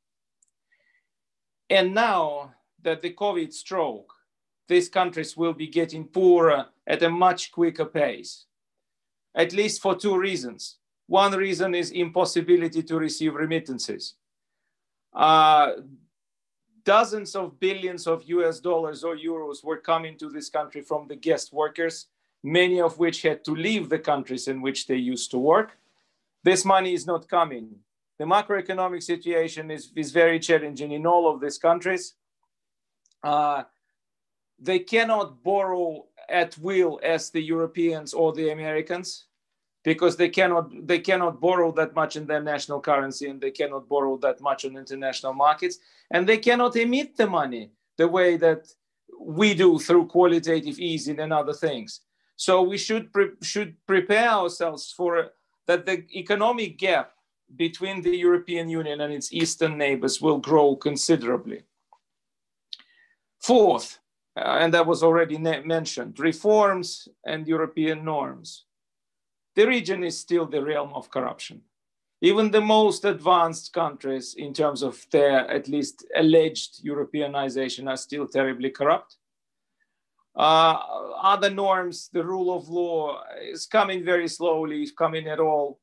And now that the COVID stroke these countries will be getting poorer at a much quicker pace, at least for two reasons. One reason is impossibility to receive remittances. Uh, dozens of billions of US dollars or euros were coming to this country from the guest workers, many of which had to leave the countries in which they used to work. This money is not coming. The macroeconomic situation is, is very challenging in all of these countries. Uh, they cannot borrow at will as the Europeans or the Americans because they cannot they cannot borrow that much in their national currency and they cannot borrow that much on international markets. And they cannot emit the money the way that we do through qualitative easing and other things. So we should pre- should prepare ourselves for that the economic gap between the european union and its eastern neighbors will grow considerably. Fourth uh, and that was already mentioned reforms and european norms the region is still the realm of corruption. Even the most advanced countries, in terms of their at least alleged Europeanization, are still terribly corrupt. Uh, other norms, the rule of law is coming very slowly, if coming at all.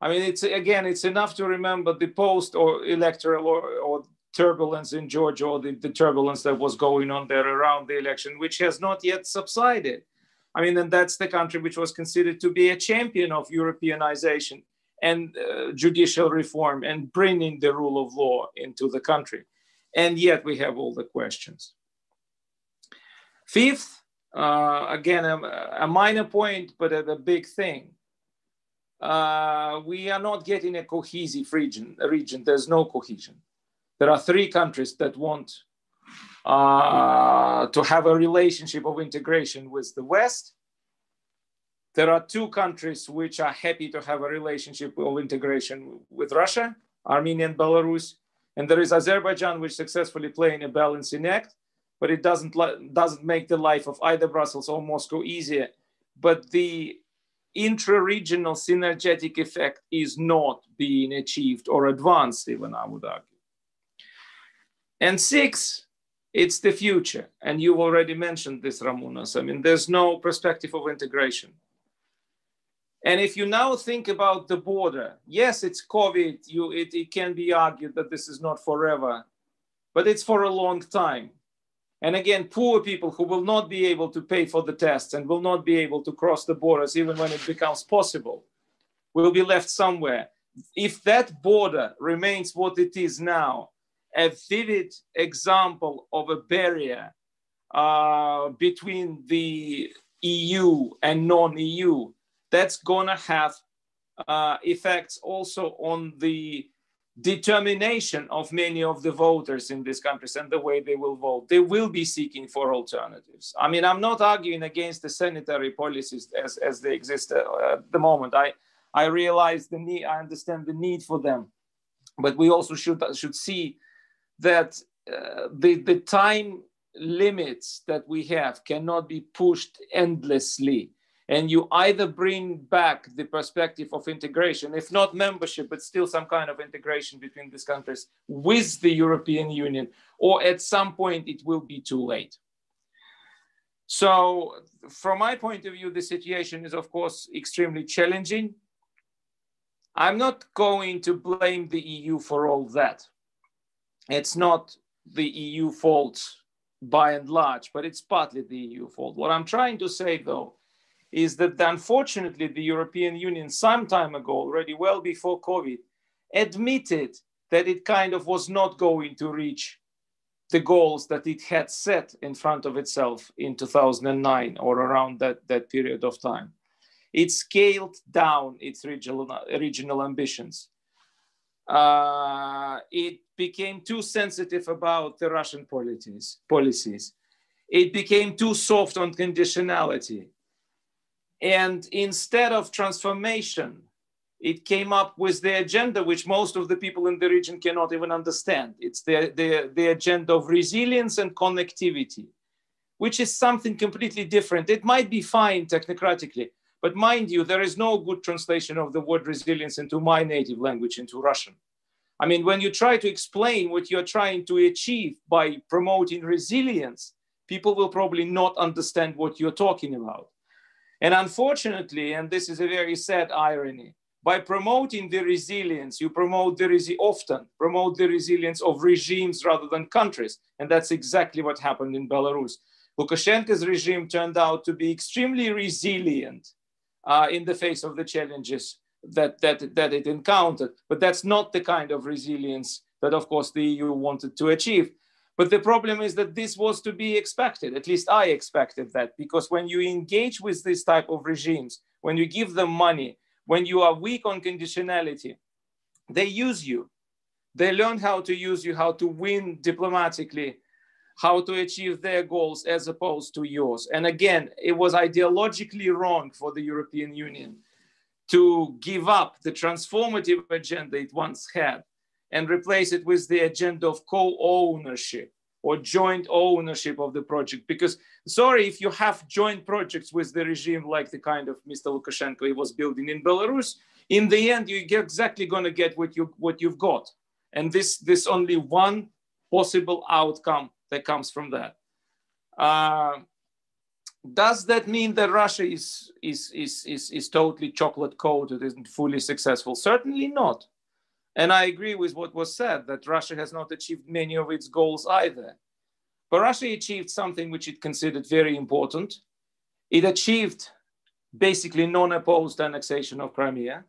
I mean, it's again, it's enough to remember the post or electoral or, or turbulence in Georgia or the, the turbulence that was going on there around the election, which has not yet subsided. I mean, and that's the country which was considered to be a champion of Europeanization and uh, judicial reform and bringing the rule of law into the country. And yet we have all the questions. Fifth, uh, again, a, a, minor point, but a, a big thing. Uh, we are not getting a cohesive region, region. There's no cohesion. There are three countries that want uh, to have a relationship of integration with the West. There are two countries which are happy to have a relationship of integration with Russia, Armenia and Belarus. And there is Azerbaijan, which successfully playing a balancing act, but it doesn't, doesn't make the life of either Brussels or Moscow easier. But the intra-regional synergetic effect is not being achieved or advanced, even I would argue. And six, it's the future. And you've already mentioned this, Ramunas. I mean, there's no perspective of integration. And if you now think about the border, yes, it's COVID. You, it, it can be argued that this is not forever, but it's for a long time. And again, poor people who will not be able to pay for the tests and will not be able to cross the borders, even when it becomes possible, will be left somewhere. If that border remains what it is now, a vivid example of a barrier uh, between the EU and non-EU that's gonna have uh, effects also on the determination of many of the voters in these countries and the way they will vote. They will be seeking for alternatives. I mean, I'm not arguing against the sanitary policies as, as they exist uh, at the moment. I, I realize the need, I understand the need for them, but we also should, should see that uh, the, the time limits that we have cannot be pushed endlessly. And you either bring back the perspective of integration, if not membership, but still some kind of integration between these countries with the European Union, or at some point it will be too late. So, from my point of view, the situation is, of course, extremely challenging. I'm not going to blame the EU for all that it's not the EU fault by and large, but it's partly the EU fault. What I'm trying to say, though, is that unfortunately the European Union, some time ago, already well before COVID, admitted that it kind of was not going to reach the goals that it had set in front of itself in 2009 or around that, that period of time. It scaled down its regional, regional ambitions. Uh, it became too sensitive about the Russian policies. policies. It became too soft on conditionality. And instead of transformation, it came up with the agenda which most of the people in the region cannot even understand. It's the, the, the agenda of resilience and connectivity, which is something completely different. It might be fine technocratically, but mind you, there is no good translation of the word resilience into my native language, into Russian. I mean, when you try to explain what you're trying to achieve by promoting resilience, people will probably not understand what you're talking about. And unfortunately, and this is a very sad irony, by promoting the resilience, you promote the resi- often promote the resilience of regimes rather than countries. And that's exactly what happened in Belarus. Lukashenko's regime turned out to be extremely resilient uh, in the face of the challenges that, that, that it encountered. But that's not the kind of resilience that, of course, the EU wanted to achieve. But the problem is that this was to be expected. At least I expected that, because when you engage with this type of regimes, when you give them money, when you are weak on conditionality, they use you. They learn how to use you, how to win diplomatically, how to achieve their goals as opposed to yours. And again, it was ideologically wrong for the European Union to give up the transformative agenda it once had and replace it with the agenda of co-ownership or joint ownership of the project. Because sorry, if you have joint projects with the regime like the kind of Mr. Lukashenko he was building in Belarus, in the end you're exactly going to get what you what you've got, and this this only one possible outcome that comes from that. Uh, does that mean that Russia is is is is, is totally chocolate coated, isn't fully successful? Certainly not. And I agree with what was said that Russia has not achieved many of its goals either. But Russia achieved something which it considered very important. It achieved basically non opposed annexation of Crimea.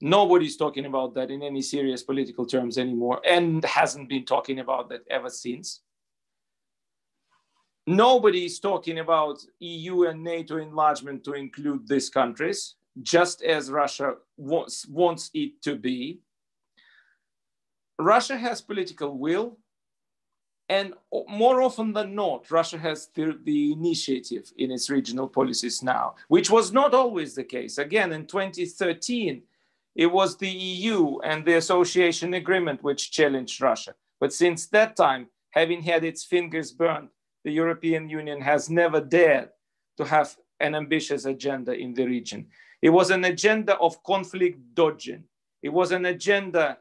Nobody's talking about that in any serious political terms anymore and hasn't been talking about that ever since. Nobody is talking about EU and NATO enlargement to include these countries, just as Russia wants, wants it to be. Russia has political will, and more often than not, Russia has the, the, initiative in its regional policies now, which was not always the case. Again, in 2013, it was the EU and the association agreement which challenged Russia. But since that time, having had its fingers burned, the European Union has never dared to have an ambitious agenda in the region. It was an agenda of conflict dodging. It was an agenda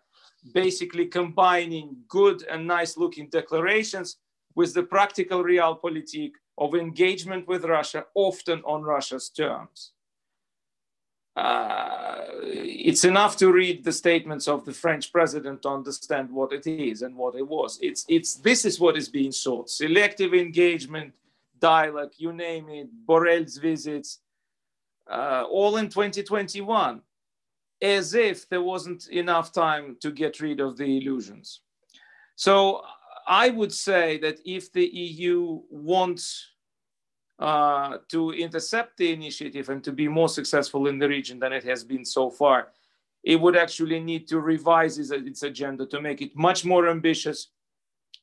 basically combining good and nice looking declarations with the practical realpolitik of engagement with Russia, often on Russia's terms. Uh, it's enough to read the statements of the French president to understand what it is and what it was. It's, it's, this is what is being sought selective engagement, dialogue, you name it, Borrell's visits, uh, all in 2021 as if there wasn't enough time to get rid of the illusions. So I would say that if the EU wants uh, to intercept the initiative and to be more successful in the region than it has been so far, it would actually need to revise its, its agenda to make it much more ambitious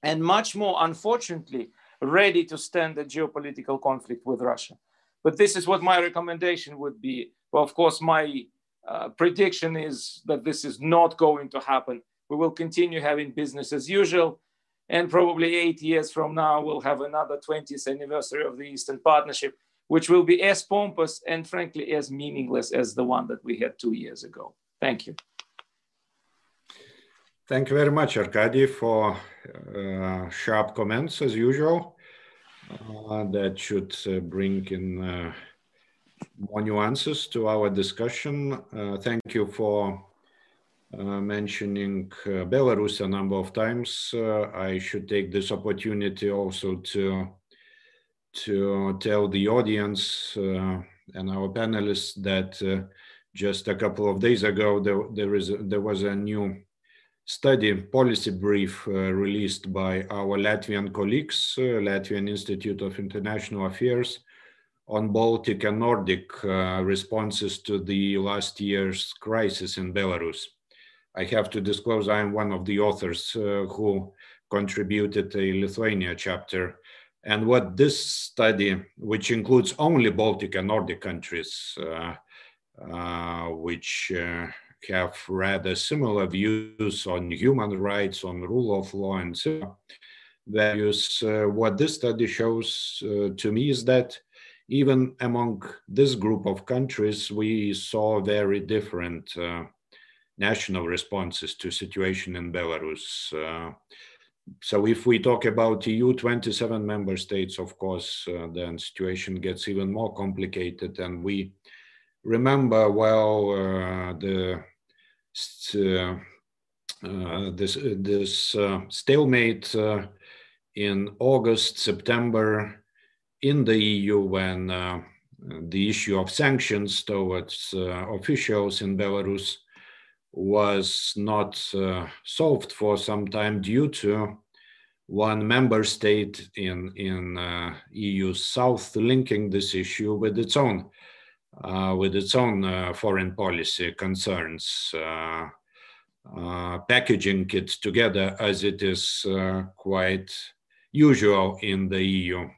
and much more, unfortunately, ready to stand a geopolitical conflict with Russia. But this is what my recommendation would be. Well, of course, my uh, prediction is that this is not going to happen. We will continue having business as usual. And probably eight years from now, we'll have another 20th anniversary of the Eastern Partnership, which will be as pompous and frankly as meaningless as the one that we had two years ago. Thank you. Thank you very much, Arkady, for uh, sharp comments as usual. Uh, that should uh, bring in uh, more nuances to our discussion. Uh, thank you for mentioning uh, Belarus a number of times. Uh, I should take this opportunity also to to tell the audience uh, and our panelists that uh, just a couple of days ago there, there is there was a new study policy brief released by our Latvian colleagues, Latvian Institute of International Affairs, on Baltic and Nordic uh, responses to the last year's crisis in Belarus. I have to disclose I am one of the authors uh, who contributed a Lithuania chapter. And what this study, which includes only Baltic and Nordic countries, uh, uh which uh, have rather similar views on human rights, on rule of law, and so values, uh, what this study shows to me is that even among this group of countries, we saw very different uh, national responses to situation in Belarus. Uh, so if we talk about EU 27 member states, of course, uh, then situation gets even more complicated and we remember well uh, the uh, uh, this this stalemate in August September in the EU when the issue of sanctions towards officials in Belarus was not solved for some time due to one member state in in uh, EU South linking this issue with its own uh, with its own uh, foreign policy concerns, uh, uh, packaging it together as it is uh, quite usual in the EU.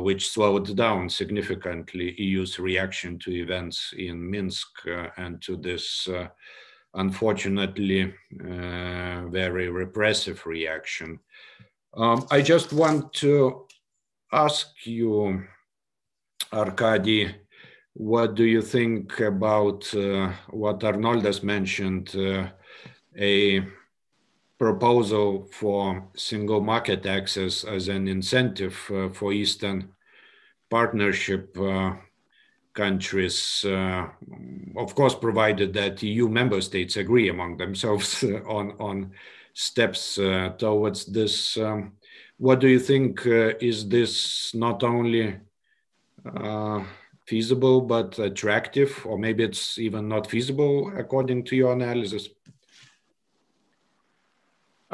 Which slowed down significantly EU's reaction to events in Minsk and to this unfortunately uh, very repressive reaction. Um, I just want to ask you, Arkady, what do you think about uh, what Arnoldas mentioned, uh, a proposal for single market access as an incentive uh, for Eastern Partnership uh, countries, uh, of course, provided that EU member states agree among themselves on, on steps uh, towards this. Um, what do you think? Uh, is this not only uh, feasible but attractive, or maybe it's even not feasible according to your analysis?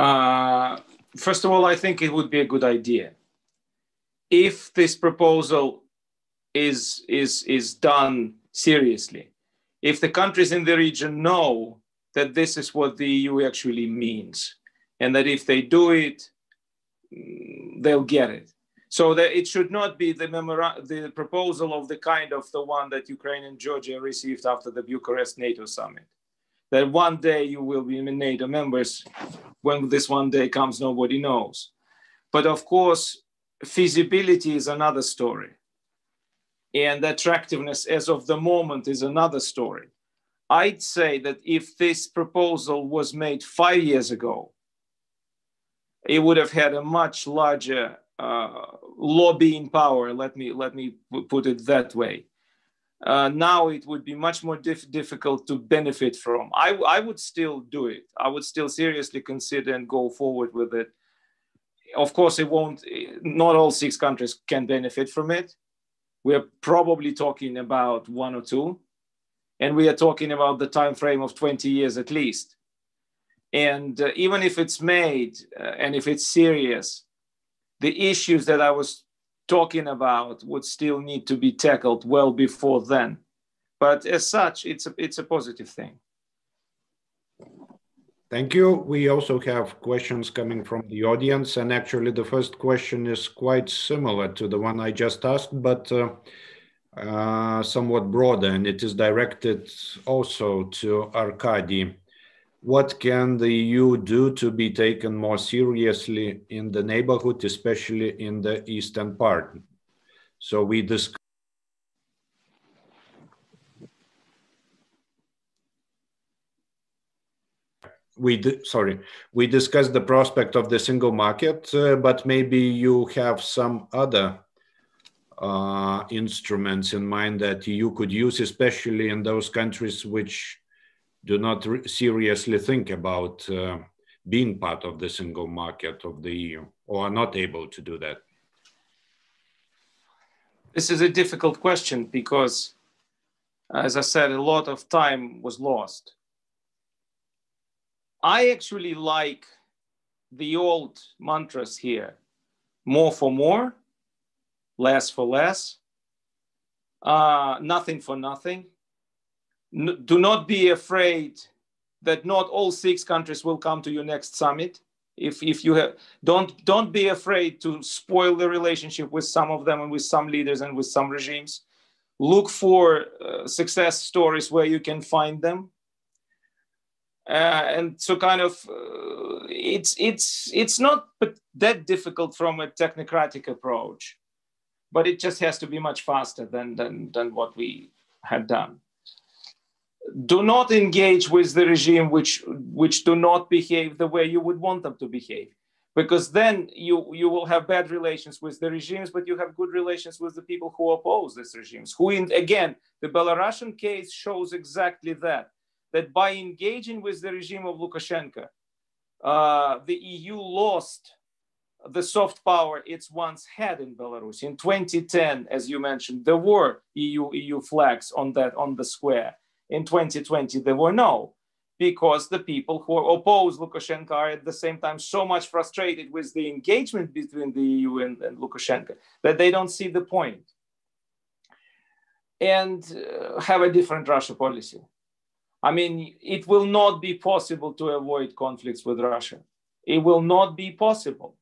Uh, first of all, I think it would be a good idea. If this proposal is is is done seriously if the countries in the region know that this is what the eu actually means and that if they do it mm, they'll get it so that it should not be the memora- the proposal of the kind of the one that ukraine and georgia received after the bucharest nato summit that one day you will be nato members when this one day comes nobody knows but of course feasibility is another story and attractiveness as of the moment is another story. I'd say that if this proposal was made five years ago, it would have had a much larger uh, lobbying power. Let me let me put it that way. Uh, now it would be much more dif- difficult to benefit from. I, I would still do it. I would still seriously consider and go forward with it. Of course, it won't. Not all six countries can benefit from it we're probably talking about one or two and we are talking about the time frame of 20 years at least and uh, even if it's made uh, and if it's serious the issues that i was talking about would still need to be tackled well before then but as such it's a, it's a positive thing Thank you. We also have questions coming from the audience. And actually, the first question is quite similar to the one I just asked, but uh, uh, somewhat broader. And it is directed also to Arkady. What can the EU do to be taken more seriously in the neighborhood, especially in the eastern part? So we discussed we sorry we discussed the prospect of the single market uh, but maybe you have some other uh, instruments in mind that you could use especially in those countries which do not seriously think about uh, being part of the single market of the eu or are not able to do that this is a difficult question because as i said a lot of time was lost I actually like the old mantras here more for more, less for less, uh, nothing for nothing. Do not be afraid that not all six countries will come to your next summit. If, if you have, don't, don't be afraid to spoil the relationship with some of them and with some leaders and with some regimes. Look for uh, success stories where you can find them uh, and so kind of uh, it's it's it's not that difficult from a technocratic approach but it just has to be much faster than than than what we had done do not engage with the regime which which do not behave the way you would want them to behave. Because then you you will have bad relations with the regimes but you have good relations with the people who oppose these regimes who in, again the belarusian case shows exactly that that by engaging with the regime of lukashenko uh, the eu lost the soft power it's once had in belarus. In 2010 as you mentioned there were eu eu flags on that on the square in 2020 there were no because the people who oppose Lukashenko are at the same time so much frustrated with the engagement between the EU and, and Lukashenko that they don't see the point and uh, have a different Russia policy. I mean, it will not be possible to avoid conflicts with Russia. It will not be possible.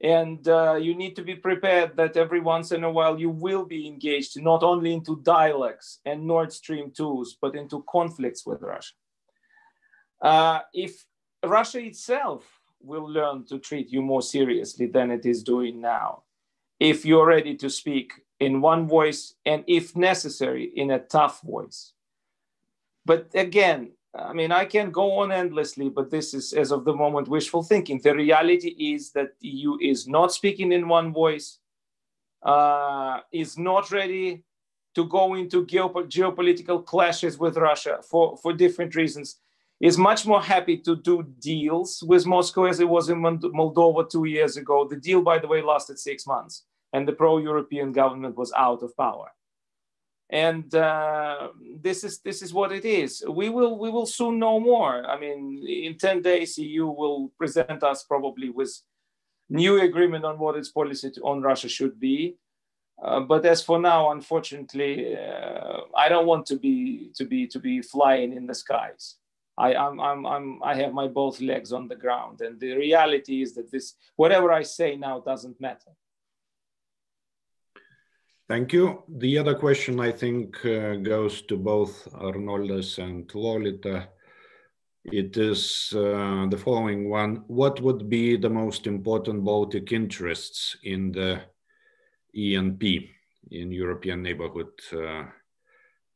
And uh, you need to be prepared that every once in a while you will be engaged not only into dialects and Nord Stream 2s, but into conflicts with Russia. Uh, if Russia itself will learn to treat you more seriously than it is doing now, if you're ready to speak in one voice and if necessary in a tough voice. But again, I mean, I can go on endlessly, but this is, as of the moment, wishful thinking. The reality is that EU is not speaking in one voice, uh, is not ready to go into geop- geopolitical clashes with Russia for, for different reasons is much more happy to do deals with Moscow as it was in Moldova two years ago. The deal, by the way, lasted six months, and the pro European government was out of power. And uh, this is this is what it is. We will we will soon know more. I mean, in ten days, EU will present us probably with new agreement on what its policy on Russia should be. Uh, but as for now, unfortunately, uh, I don't want to be to be to be flying in the skies. I, I'm, I'm, I'm, I have my both legs on the ground. And the reality is that this, whatever I say now doesn't matter. Thank you. The other question I think uh, goes to both Arnoldas and Lolita. It is uh, the following one. What would be the most important Baltic interests in the ENP, in European neighborhood uh,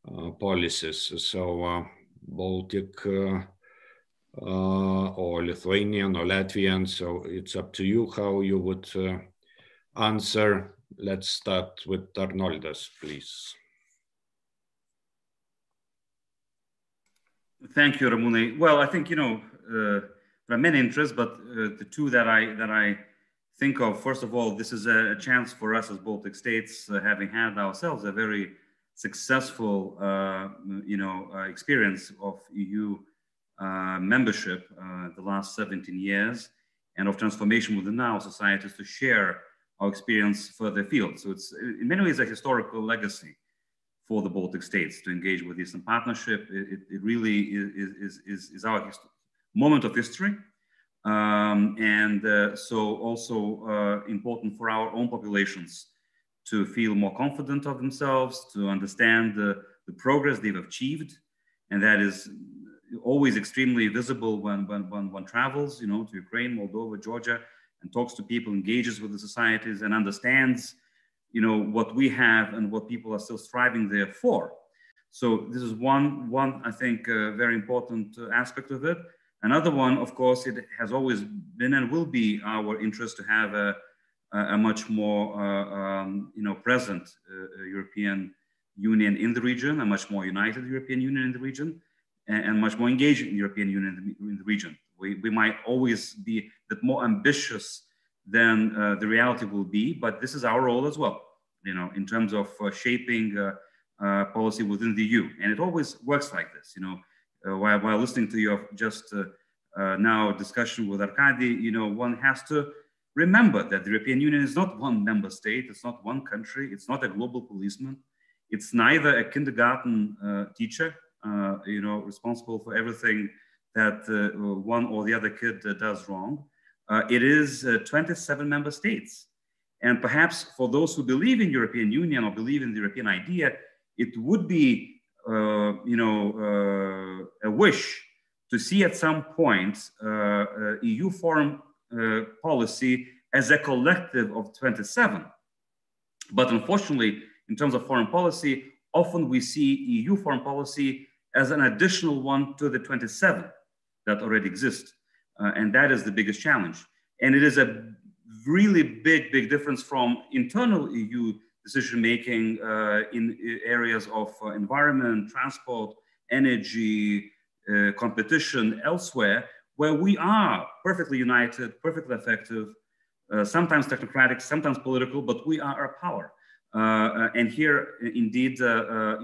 uh policies? So uh, Baltic uh, or Lithuanian or Latvian. So it's up to you how you would answer. Let's start with Arnoldas, please. Thank you, Ramune. Well, I think you know uh, there are many interests, but uh, the two that I that I think of, first of all, this is a, chance for us as Baltic states, uh, having had ourselves a very successful, uh, you know, uh, experience of EU uh, membership the last 17 years and of transformation within our societies to share our experience further afield. So it's in many ways a historical legacy for the Baltic states to engage with Eastern Partnership. It, it really is, is, is, is our moment of history. Um, and uh, so also uh, important for our own populations to feel more confident of themselves, to understand the, the progress they've achieved. And that is always extremely visible when, when, when one travels, you know, to Ukraine, Moldova, Georgia, and talks to people, engages with the societies and understands, you know, what we have and what people are still striving there for. So this is one, one I think, uh, very important uh, aspect of it. Another one, of course, it has always been and will be our interest to have a, a much more uh, um, you know, present uh, European Union in the region, a much more united European Union in the region, and, and much more engaged European Union in the, in the, region. We, we might always be bit more ambitious than uh, the reality will be, but this is our role as well, you know, in terms of uh, shaping uh, uh, policy within the EU. And it always works like this, you know, while, while listening to your just now discussion with Arkady, you know, one has to Remember that the European Union is not one member state, it's not one country, it's not a global policeman, it's neither a kindergarten uh, teacher, uh, you know, responsible for everything that uh, one or the other kid uh, does wrong. Uh, it is uh, 27 member states. And perhaps for those who believe in European Union or believe in the European idea, it would be, you know, a wish to see at some point EU foreign uh, policy as a collective of 27. But unfortunately, in terms of foreign policy, often we see EU foreign policy as an additional one to the 27 that already exist. Uh, and that is the biggest challenge. And it is a really big, big difference from internal EU decision making uh, in areas of uh, environment, transport, energy, uh, competition elsewhere, where we are perfectly united, perfectly effective, uh, sometimes technocratic, sometimes political, but we are a power. Uh, uh, and here, indeed,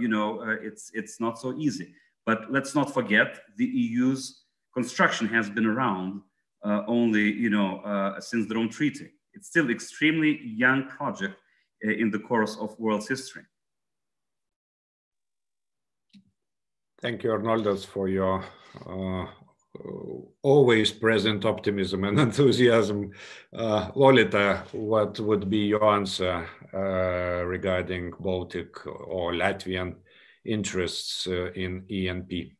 you know, it's it's not so easy. But let's not forget the EU's construction has been around only, you know, since the Rome Treaty. It's still extremely young project in the course of world's history. Thank you, Arnoldas, for your uh, always present optimism and enthusiasm. Uh, Lolita, what would be your answer uh, regarding Baltic or Latvian interests uh, in ENP?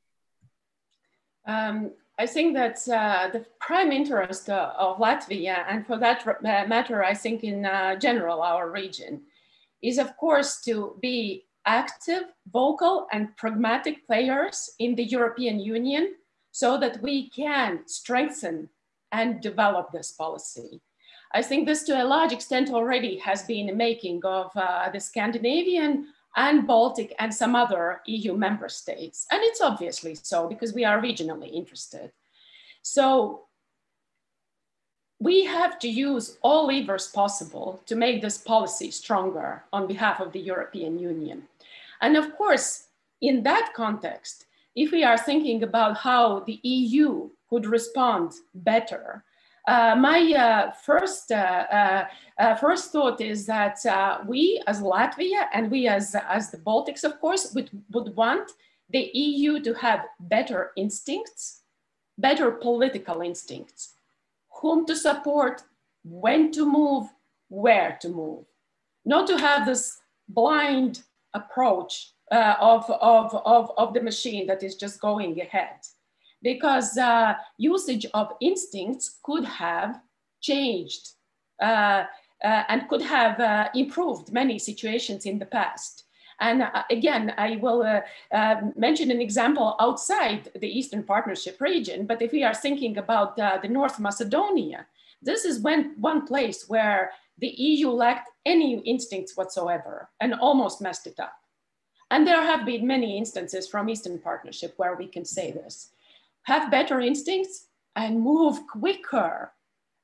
Um, I think that uh, the prime interest uh, of Latvia, and for that uh, matter, I think in general our region, is of course to be active, vocal, and pragmatic players in the European Union so that we can strengthen and develop this policy. I think this to a large extent already has been making of uh, the Scandinavian and Baltic and some other EU member states. And it's obviously so because we are regionally interested. So we have to use all levers possible to make this policy stronger on behalf of the European Union. And of course, in that context, if we are thinking about how the EU could respond better, uh, my uh, first, uh, uh, uh first thought is that uh, we as Latvia and we as, as the Baltics, of course, would, would want the EU to have better instincts, better political instincts, whom to support, when to move, where to move. Not to have this blind approach of, of, of, of the machine that is just going ahead. Because uh, usage of instincts could have changed uh, uh and could have uh, improved many situations in the past. And uh, again, I will mention an example outside the Eastern Partnership region, but if we are thinking about the North Macedonia, this is when, one place where the EU lacked any instincts whatsoever and almost messed it up. And there have been many instances from Eastern Partnership where we can say this. Have better instincts and move quicker.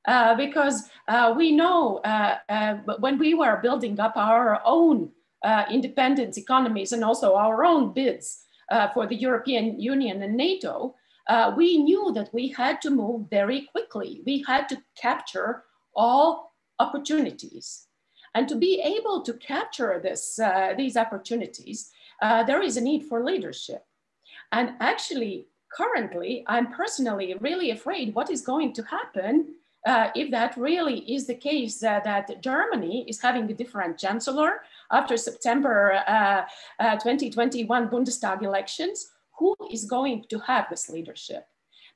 Uh, because uh, we know uh, uh when we were building up our own uh, independent economies and also our own bids uh, for the European Union and NATO, we knew that we had to move very quickly. We had to capture all opportunities. And to be able to capture this, these opportunities, there is a need for leadership. And actually, currently, I'm personally really afraid what is going to happen uh, if that really is the case uh, that Germany is having a different chancellor after September uh, uh 2021 Bundestag elections, who is going to have this leadership?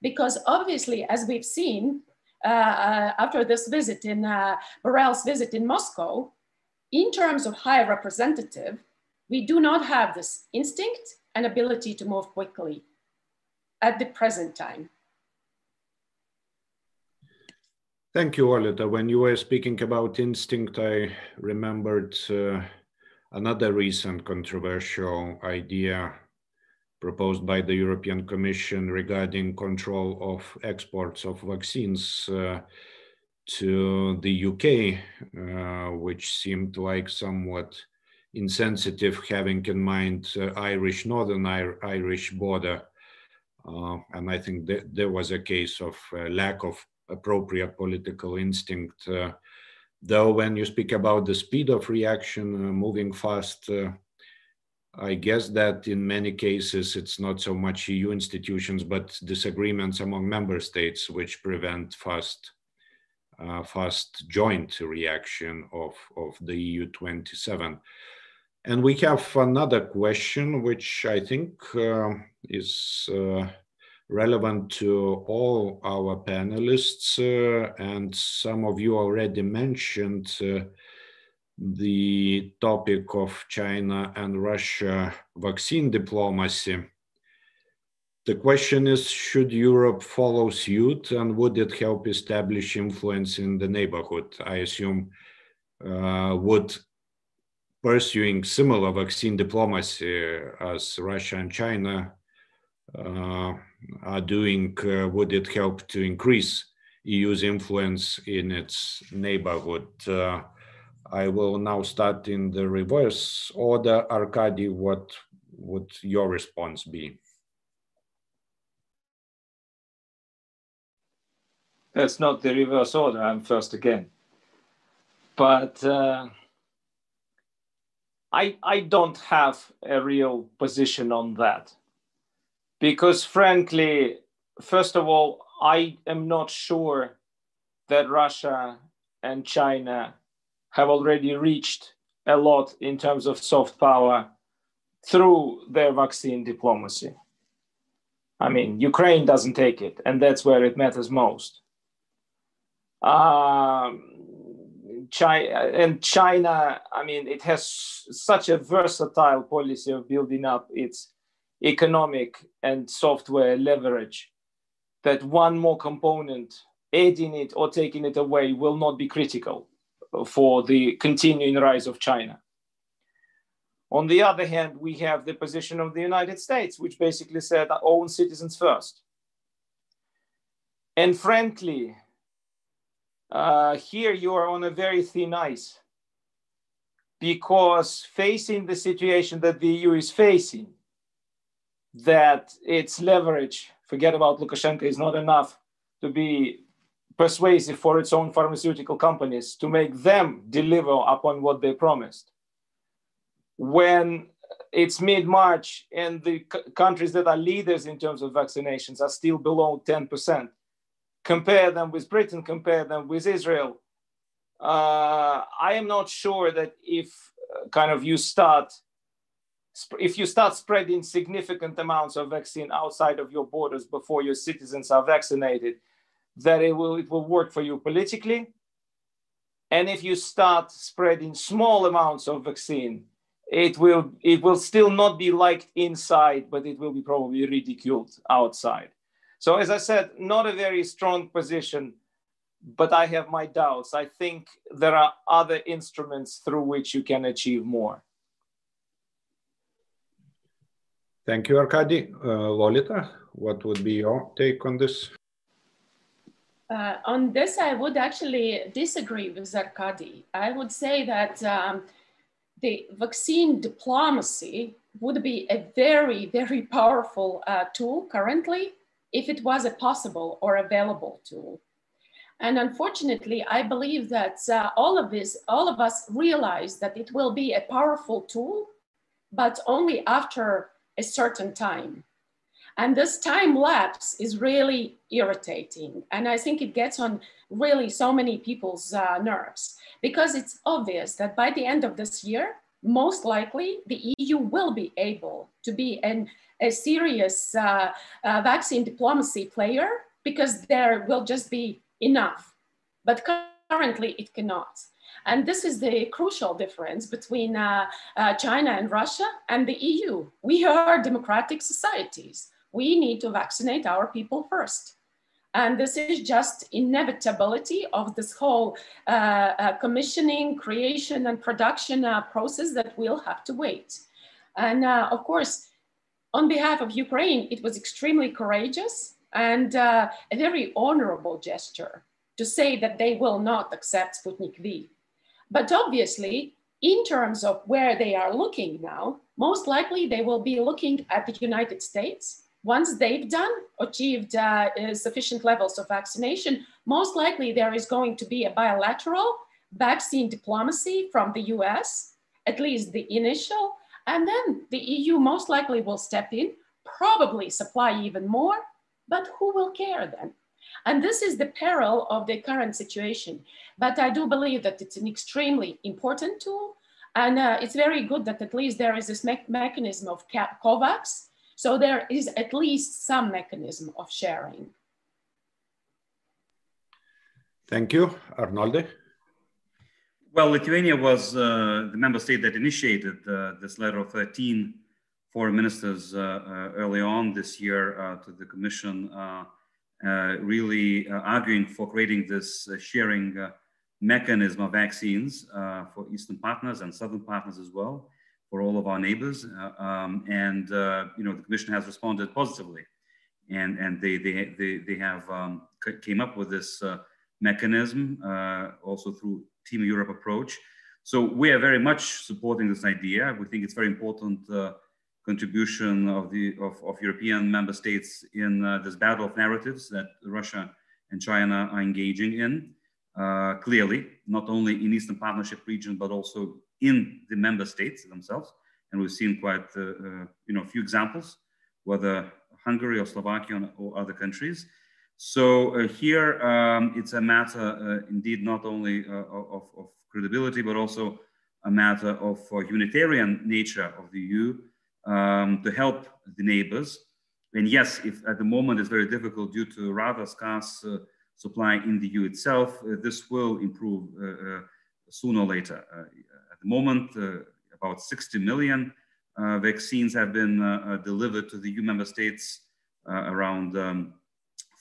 Because obviously, as we've seen, uh, uh, after this visit in Borrell's visit in Moscow, in terms of high representative, we do not have this instinct and ability to move quickly at the present time. Thank you, Lolita. When you were speaking about instinct, I remembered uh, another recent controversial idea proposed by the European Commission regarding control of exports of vaccines uh, to the UK, uh, which seemed like somewhat insensitive, having in mind Irish Northern Irish border. Uh, and I think that there was a case of uh, lack of appropriate political instinct. Uh, though when you speak about the speed of reaction, moving fast, I guess that in many cases it's not so much EU institutions, but disagreements among member states which prevent fast, uh, fast joint reaction of, of the EU 27. And we have another question, which I think uh, is uh, relevant to all our panelists, uh, and some of you already mentioned uh, the topic of China and Russia vaccine diplomacy. the question is should Europe follow suit and would it help establish influence in the neighborhood? I assume uh, would pursuing similar vaccine diplomacy as Russia and China uh, are doing, uh, would it help to increase EU's influence in its neighborhood? Uh, I will now start in the reverse order. Arkady, what would your response be? That's not the reverse order. I'm first again. But uh, I, I don't have a real position on that. Because frankly, first of all, I am not sure that Russia and China have already reached a lot in terms of soft power through their vaccine diplomacy. I mean, Ukraine doesn't take it, and that's where it matters most. Um, China and China, I mean, it has such a versatile policy of building up its economic and software leverage that one more component, adding it or taking it away, will not be critical for the continuing rise of China. On the other hand, we have the position of the United States, which basically said our own citizens first. And frankly, uh, here you are on a very thin ice because facing the situation that the EU is facing, that its leverage, forget about Lukashenko, is not enough to be persuasive for its own pharmaceutical companies to make them deliver upon what they promised. When it's mid March and the countries that are leaders in terms of vaccinations are still below 10%, compare them with Britain, compare them with Israel. Uh, I am not sure that if uh, kind of you start if you start spreading significant amounts of vaccine outside of your borders before your citizens are vaccinated, that it will it will work for you politically. And if you start spreading small amounts of vaccine, it will it will still not be liked inside, but it will be probably ridiculed outside. So as I said, not a very strong position, but I have my doubts. I think there are other instruments through which you can achieve more. Thank you, Arkady. Uh, Lolita, what would be your take on this? Uh, on this, I would actually disagree with Arkady. I would say that um, the vaccine diplomacy would be a very, very powerful uh, tool currently if it was a possible or available tool. And unfortunately, I believe that uh, all of this, all of us realize that it will be a powerful tool, but only after a certain time. And this time lapse is really irritating. And I think it gets on really so many people's uh, nerves because it's obvious that by the end of this year, most likely the EU will be able to be an, a serious uh, uh, vaccine diplomacy player because there will just be enough. But currently it cannot. And this is the crucial difference between uh, uh, China and Russia and the EU. We are democratic societies we need to vaccinate our people first. And this is just inevitability of this whole uh, uh, commissioning, creation, and production uh, process that we'll have to wait. And uh, of course, on behalf of Ukraine, it was extremely courageous and uh, a very honorable gesture to say that they will not accept Sputnik V. But obviously, in terms of where they are looking now, most likely they will be looking at the United States once they've done achieved uh, uh, sufficient levels of vaccination, most likely there is going to be a bilateral vaccine diplomacy from the US, at least the initial, and then the EU most likely will step in, probably supply even more, but who will care then? And this is the peril of the current situation. But I do believe that it's an extremely important tool. And uh, it's very good that at least there is this me mechanism of COVAX so there is at least some mechanism of sharing. Thank you. Arnoldi? Well, Lithuania was uh, the member state that initiated uh, this letter of 13 foreign ministers early on this year to the Commission, really arguing for creating this sharing mechanism of vaccines for Eastern partners and Southern partners as well for all of our neighbors. Uh, um, and, uh, you know, the commission has responded positively. And, and they, they, they, they have um, came up with this uh, mechanism also through Team Europe approach. So we are very much supporting this idea. We think it's very important contribution of the of, of, European member states in uh, this battle of narratives that Russia and China are engaging in. Uh, clearly, not only in Eastern Partnership region, but also in the member states themselves. And we've seen quite, uh, uh, you know, a few examples, whether Hungary or Slovakia or other countries. So uh, here um, it's a matter, indeed, not only of, of, credibility, but also a matter of humanitarian nature of the EU um, to help the neighbors. And yes, if at the moment it's very difficult due to rather scarce uh, supply in the EU itself, uh, this will improve uh, sooner or later at the moment, uh, about 60 million uh, vaccines have been uh, delivered to the EU member states, around um,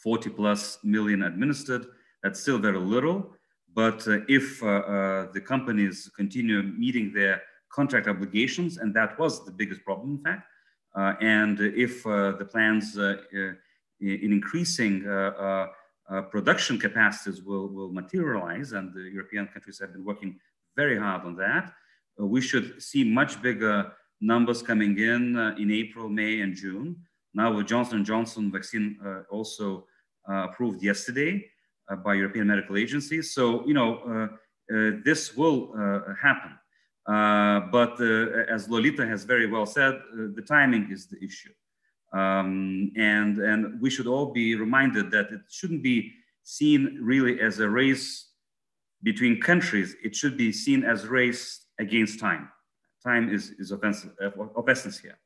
40 plus million administered. That's still very little. But if the companies continue meeting their contract obligations, and that was the biggest problem, in fact, uh, and if uh, the plans uh, in increasing production capacities will, will materialize, and the European countries have been working very hard on that. Uh, we should see much bigger numbers coming in uh, in April, May, and June. Now with Johnson & Johnson vaccine uh, also approved yesterday by European medical agencies. So, you know, this will happen. Uh, but uh, as Lolita has very well said, uh, the timing is the issue. Um, and, and we should all be reminded that it shouldn't be seen really as a race between countries, it should be seen as race against time. Time is, is of, of essence here.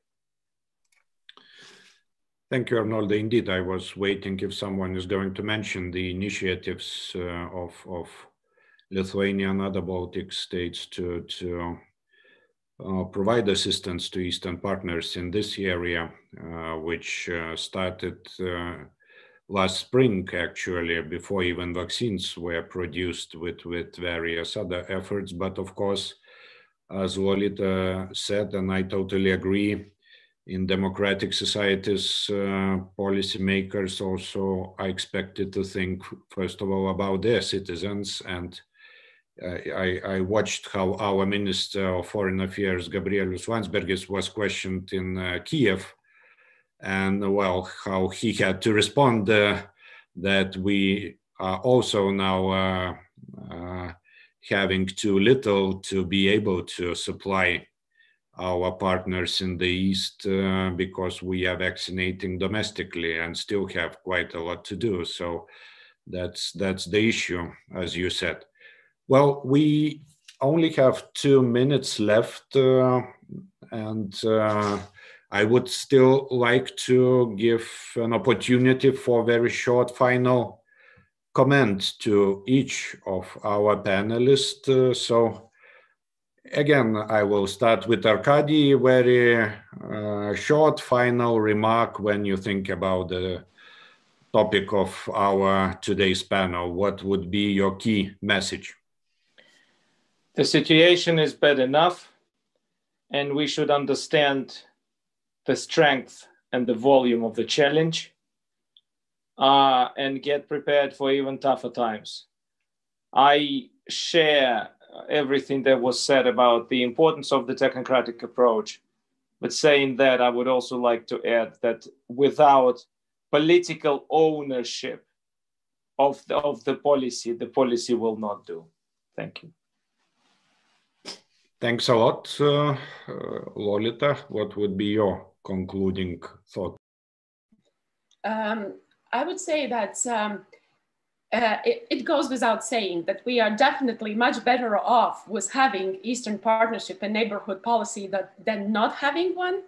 Thank you, Arnoldo. Indeed, I was waiting if someone is going to mention the initiatives uh, of, of Lithuania and other Baltic states to, to uh, provide assistance to Eastern partners in this area, uh, which uh, started uh, last spring, actually, before even vaccines were produced with, with various other efforts. But of course, as Lolita said, and I totally agree, in democratic societies, uh, policymakers also are expected to think, first of all, about their citizens. And I, I, watched how our Minister of Foreign Affairs, Gabrielius Landsbergis, was questioned in uh, Kiev and well, how he had to respond uh, that we are also now uh, uh, having too little to be able to supply our partners in the East uh, because we are vaccinating domestically and still have quite a lot to do. So that's that's the issue, as you said. Well, we only have two minutes left, uh, and uh, I would still like to give an opportunity for very short final comment to each of our panelists. Uh, so again, I will start with Arkady, very uh, short final remark when you think about the topic of our today's panel. What would be your key message? The situation is bad enough and we should understand the strength and the volume of the challenge uh, and get prepared for even tougher times. I share everything that was said about the importance of the technocratic approach. But saying that, I would also like to add that without political ownership of the, of the policy, the policy will not do. Thank you. Thanks a lot, uh, uh, Lolita. What would be your concluding thought? Um, I would say that um, uh, it, it, goes without saying that we are definitely much better off with having Eastern Partnership and neighborhood policy that, than not having one.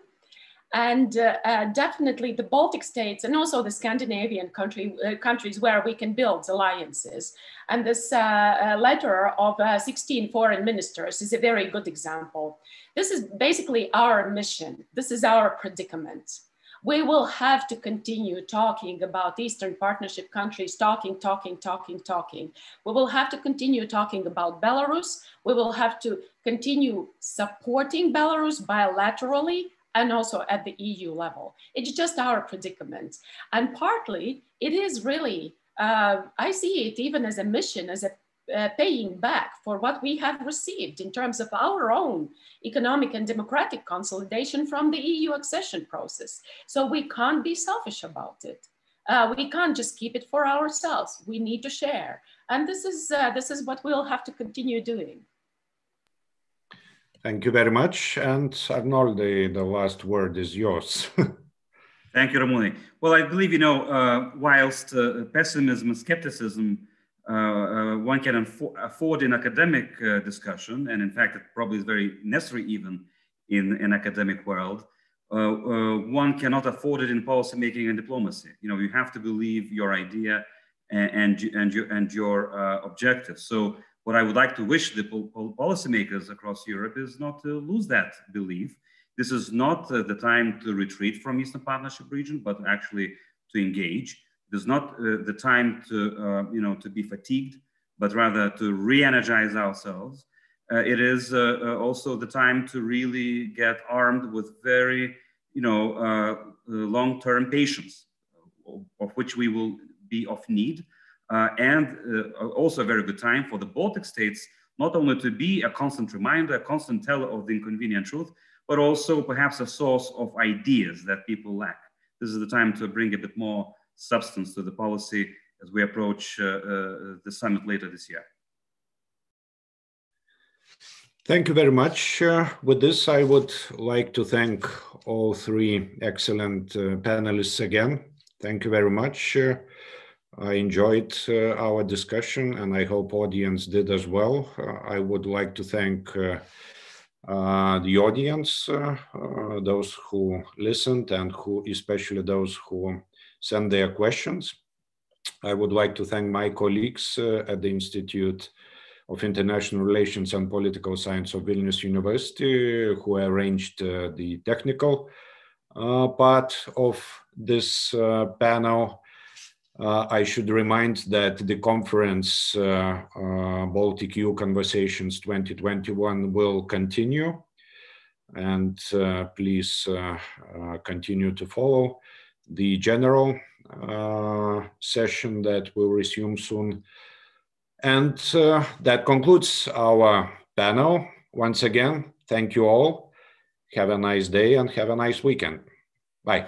and uh, uh, definitely the Baltic states and also the Scandinavian country, uh, countries where we can build alliances. And this uh, uh, letter of uh, 16 foreign ministers is a very good example. This is basically our mission. This is our predicament. We will have to continue talking about Eastern Partnership countries, talking, talking, talking, talking. We will have to continue talking about Belarus. We will have to continue supporting Belarus bilaterally and also at the EU level. It's just our predicament. And partly it is really, uh, I see it even as a mission, as a uh, paying back for what we have received in terms of our own economic and democratic consolidation from the EU accession process. So we can't be selfish about it. Uh, we can't just keep it for ourselves. We need to share. And this is, uh, this is what we'll have to continue doing. Thank you very much. And Arnoldai, the last word is yours. Thank you, Ramūnai. Well, I believe, you know, uh, whilst uh, pessimism and skepticism one can afford in academic uh, discussion, and in fact, it probably is very necessary even in an academic world, uh, one cannot afford it in policymaking and diplomacy. You know, you have to believe your idea and, and, and your, and your objective. So what I would like to wish the policymakers across Europe is not to lose that belief. This is not uh, the time to retreat from Eastern Partnership region, but actually to engage. Is not uh, the time to, uh, you know, to be fatigued, but rather to re-energize ourselves. Uh, it is also the time to really get armed with very, you know, long-term patience, of which we will be of need uh, and uh, also a very good time for the Baltic states not only to be a constant reminder, a constant teller of the inconvenient truth, but also perhaps a source of ideas that people lack. This is the time to bring a bit more substance to the policy as we approach uh, uh, the summit later this year. Thank you very much. Uh, with this, I would like to thank all three excellent uh, panelists again. Thank you very much. Uh, I enjoyed uh, our discussion and I hope audience did as well. I would like to thank the audience, those who listened and who, especially those who sent their questions. I would like to thank my colleagues at the Institute of International Relations and Political Science of Vilnius University who arranged the technical part of this panel. Uh, I should remind that the conference uh, uh, Baltic EU Conversations 2021 will continue and uh, please uh, uh, continue to follow the general uh, session that will resume soon. And uh, that concludes our panel. Once again, thank you all. Have a nice day and have a nice weekend. Bye.